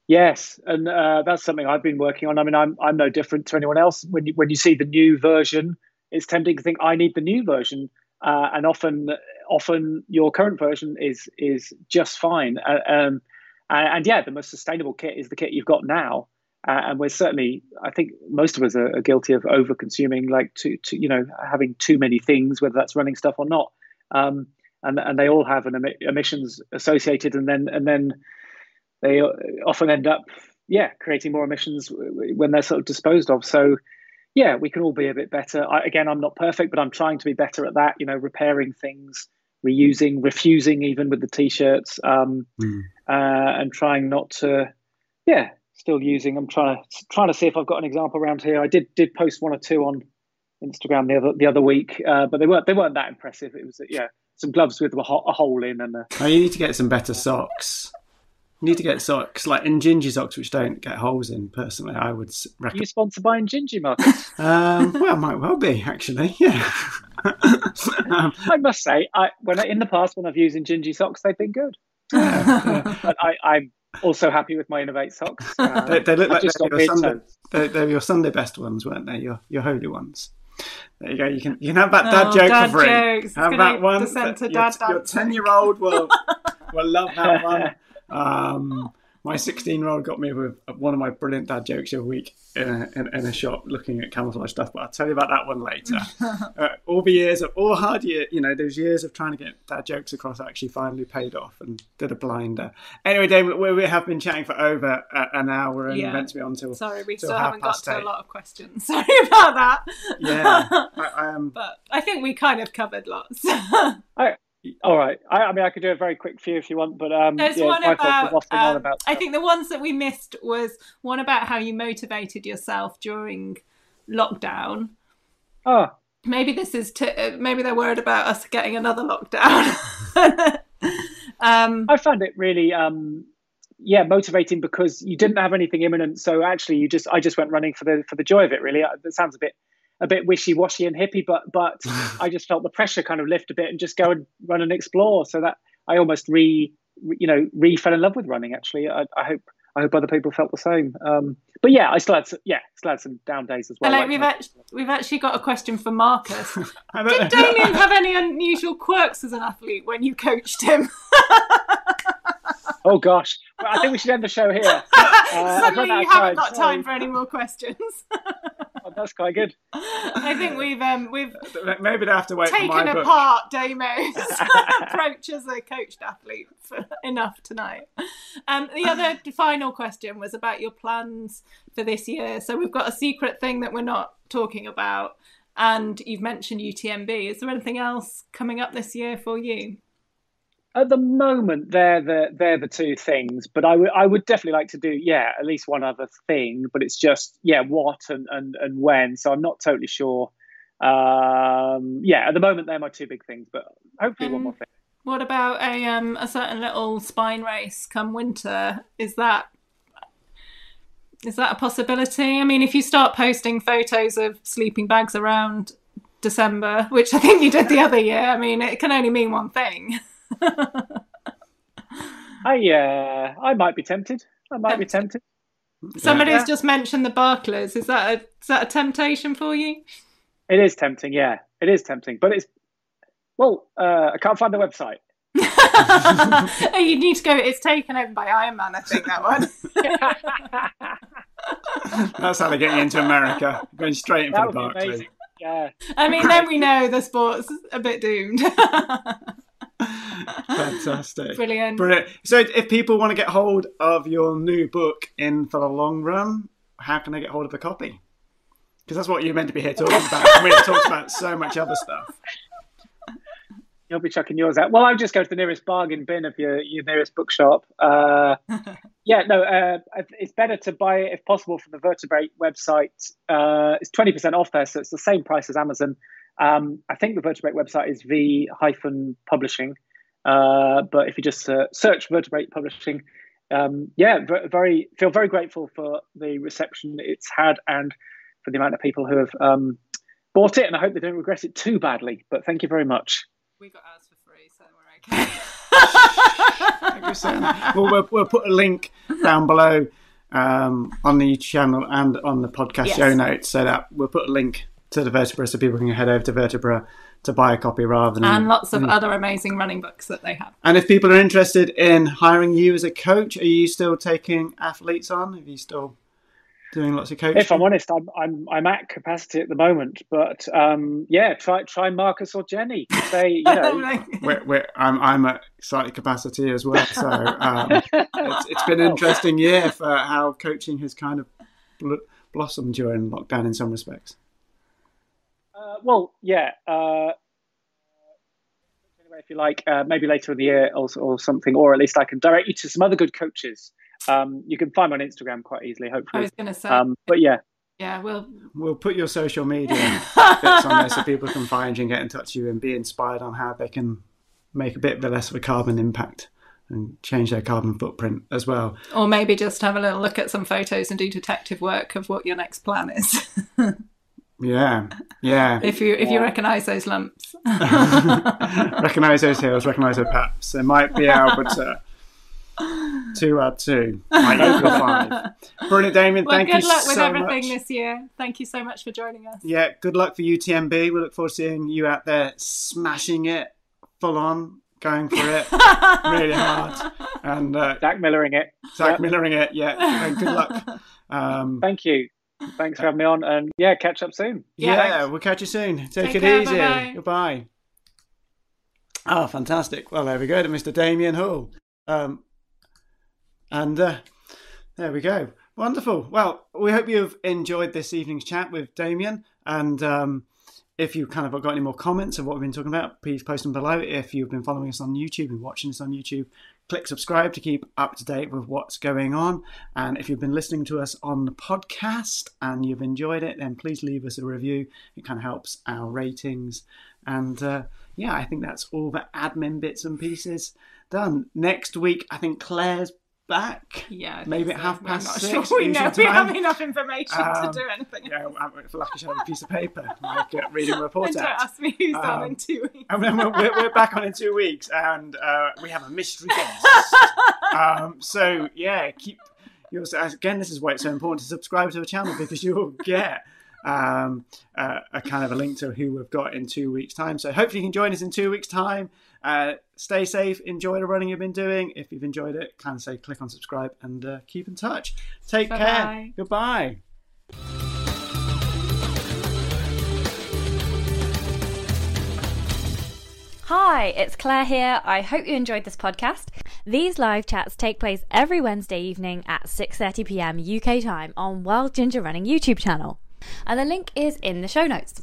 Yes, and uh, that's something I've been working on. I mean, I'm I'm no different to anyone else. When you, when you see the new version, it's tempting to think I need the new version, uh, and often often your current version is is just fine. Uh, um, and, and, yeah, the most sustainable kit is the kit you've got now. uh, and we're certainly, I think, most of us are, are guilty of over consuming, like to, to you know having too many things, whether that's running stuff or not. Um, and and they all have an em- emissions associated, and then and then they often end up, yeah, creating more emissions when they're sort of disposed of. So yeah, we can all be a bit better. I, again, I'm not perfect, but I'm trying to be better at that. You know, repairing things, reusing, refusing, even with the t-shirts, um, mm. uh, and trying not to, yeah, still using. I'm trying to trying to see if I've got an example around here. I did did post one or two on Instagram the other the other week, uh, but they weren't they weren't that impressive. It was yeah, some gloves with a, ho- a hole in and. A... Oh, you need to get some better socks. You need to get socks like in Injinji socks which don't get holes in. Personally, I would recommend. Are you sponsored by Injinji, Marcus? um, well, might well be actually. Yeah. um, I must say, I when I, in the past when I've used Injinji socks, they've been good. Yeah, yeah. but I, am also happy with my Inov-8 socks. Uh, they, they, look like they're your, Sunday, they're, they're your Sunday best ones, weren't they? Your your holy ones. There you go. You can you can have that dad oh, joke dad for free. Jokes. Have that one. your ten year old will will love that one. Um, my 16 year old got me with one of my brilliant dad jokes of a week in a, in, in, a shop looking at camouflage stuff, but I'll tell you about that one later. uh, all the years of all hard year, you know, those years of trying to get dad jokes across actually finally paid off and did a blinder. Anyway, David, we, we have been chatting for over uh, an hour and yeah. meant to be on till. Sorry, we still haven't got to eight. a lot of questions. Sorry about that. Yeah. I, I, um, but I think we kind of covered lots. I, all right. I, I, mean, I could do a very quick few if you want, but um, there's yeah, one about. Um, about I think the ones that we missed was one about how you motivated yourself during lockdown. Oh, maybe this is t- uh, maybe they're worried about us getting another lockdown. um, I found it really, um, yeah, motivating because you didn't have anything imminent. So actually, you just I just went running for the for the joy of it. Really, that sounds a bit a bit wishy washy and hippie, but but I just felt the pressure kind of lift a bit and just go and run and explore. So that I almost re, you know re fell in love with running. Actually, I, I hope I hope other people felt the same. Um, but yeah, I still had some, yeah still had some down days as well. Like, like we've actually, we've actually got a question for Marcus. Did Damian have any unusual quirks as an athlete when you coached him? oh gosh, well, I think we should end the show here. Uh, Suddenly, you haven't got time for any more questions. That's quite good. I think we've um, we've maybe they have to wait. Taken apart Damo's approach as a coached athlete for enough tonight. Um, the other final question was about your plans for this year. So we've got a secret thing that we're not talking about, and you've mentioned UTMB. Is there anything else coming up this year for you? At the moment they're the they're the two things but i would i would definitely like to do yeah at least one other thing but it's just yeah what and and, and when. So i'm not totally sure. Um yeah at the moment they're my two big things but hopefully um, one more thing. What about a um a certain little spine race come winter? Is that is that a possibility? I mean if you start posting photos of sleeping bags around december which i think you did the other year i mean it can only mean one thing I uh, I might be tempted. I might tempted. be tempted. Somebody's yeah. just mentioned the Barkleys. Is that a is that a temptation for you? It is tempting. Yeah, it is tempting. But it's well, uh, I can't find the website. you need to go. It's taken over by Ironman. I think that one. That's how they get you into America. Going straight in for the Barkleys. Yeah. I mean, then we know the sport's a bit doomed. Fantastic. Brilliant. Brilliant. So, if people want to get hold of your new book in for the long run, how can they get hold of a copy? Because that's what you're meant to be here talking about. We've talked about so much other stuff. You'll be chucking yours out. Well, I'll just go to the nearest bargain bin of your, your nearest bookshop. Uh, yeah, no, uh, it's better to buy it if possible from the Vertebrate website. Uh, it's 20% off there, so it's the same price as Amazon. Um, I think the Vertebrate website is V hyphen publishing. Uh, but if you just uh, search Vertebrate Publishing, um, yeah, very feel very grateful for the reception it's had and for the amount of people who have um, bought it. And I hope they don't regret it too badly. But thank you very much. We got ours for free, so we're okay. well, we'll, we'll put a link down below um, on the channel and on the podcast yes. show notes so that we'll put a link to the Vertebra so people can head over to Vertebra to buy a copy rather than and lots of other amazing running books that they have. And if people are interested in hiring you as a coach, are you still taking athletes on? are you still doing lots of coaching? If I'm honest, I'm I'm I'm at capacity at the moment, but um, yeah, try try Marcus or Jenny. Say you know, we're, we're, I'm I'm at slightly capacity as well. So um, it's, it's been an interesting year for how coaching has kind of bl- blossomed during lockdown in some respects. Uh, well, yeah. Uh, if you like, uh, maybe later in the year or, or, something, or at least I can direct you to some other good coaches. Um, you can find me on Instagram quite easily, hopefully. I was going to say. Um, but yeah. Yeah, we'll we'll put your social media bits on there so people can find you and get in touch with you and be inspired on how they can make a bit less of a carbon impact and change their carbon footprint as well. Or maybe just have a little look at some photos and do detective work of what your next plan is. Yeah, yeah. If you if you recognise those lumps, recognise those hills, recognise those paps. They might be able to two add two, might equal five. Brilliant, Damian. well, thank you. Good luck with everything much. this year. Thank you so much for joining us. Yeah, good luck for UTMB. We look forward to seeing you out there smashing it, full on, going for it, really hard, and uh, Zach Millering it. Zach Yep. Millering it. Yeah, and good luck. Um, Thank you. Thanks for having me on, and yeah, catch up soon. yeah, thanks. we'll catch you soon. Take, Take it care, easy. bye-bye. Goodbye. Oh, fantastic. Well, there we go to Mr. Damian Hall. Um, and uh, there we go. Wonderful. Well, we hope you've enjoyed this evening's chat with Damian. And um, if you kind of got any more comments of what we've been talking about, please post them below. If you've been following us on YouTube and watching us on YouTube, click subscribe to keep up to date with what's going on. And if you've been listening to us on the podcast and you've enjoyed it, then please leave us a review. It kind of helps our ratings. And uh, yeah, I think that's all the admin bits and pieces done. Next week, I think Claire's back. Yeah, Maybe at half I'm past not six. Sure we know we time. have enough information Um, to do anything. Yeah, I feel like I should have a piece of paper, like uh, reading a report don't ask me who's on Um, in two weeks. And then we're, we're back on in two weeks, and uh, we have a mystery guest. um, so yeah, keep. You'll, again, this is why it's so important to subscribe to the channel because you'll get um, uh, a kind of a link to who we've got in two weeks' time. So hopefully you can join us in two weeks' time. Uh, stay safe, enjoy the running you've been doing. If you've enjoyed it, can say click on subscribe and uh, keep in touch. Take care. Bye-bye. Goodbye. Hi, it's Claire here. I hope you enjoyed this podcast. These live chats take place every Wednesday evening at 6:30 p.m. UK time on Wild Ginger Running YouTube channel. And the link is in the show notes.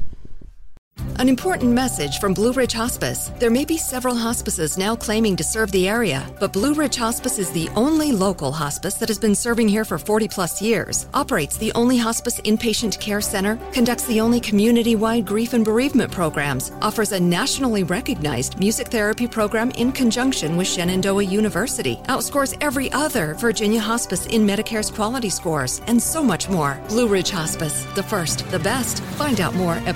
An important message from Blue Ridge Hospice. There may be several hospices now claiming to serve the area, but Blue Ridge Hospice is the only local hospice that has been serving here for 40 plus years, operates the only hospice inpatient care center, conducts the only community wide grief and bereavement programs, offers a nationally recognized music therapy program in conjunction with Shenandoah University, outscores every other Virginia hospice in Medicare's quality scores, and so much more. Blue Ridge Hospice, the first, the best. Find out more at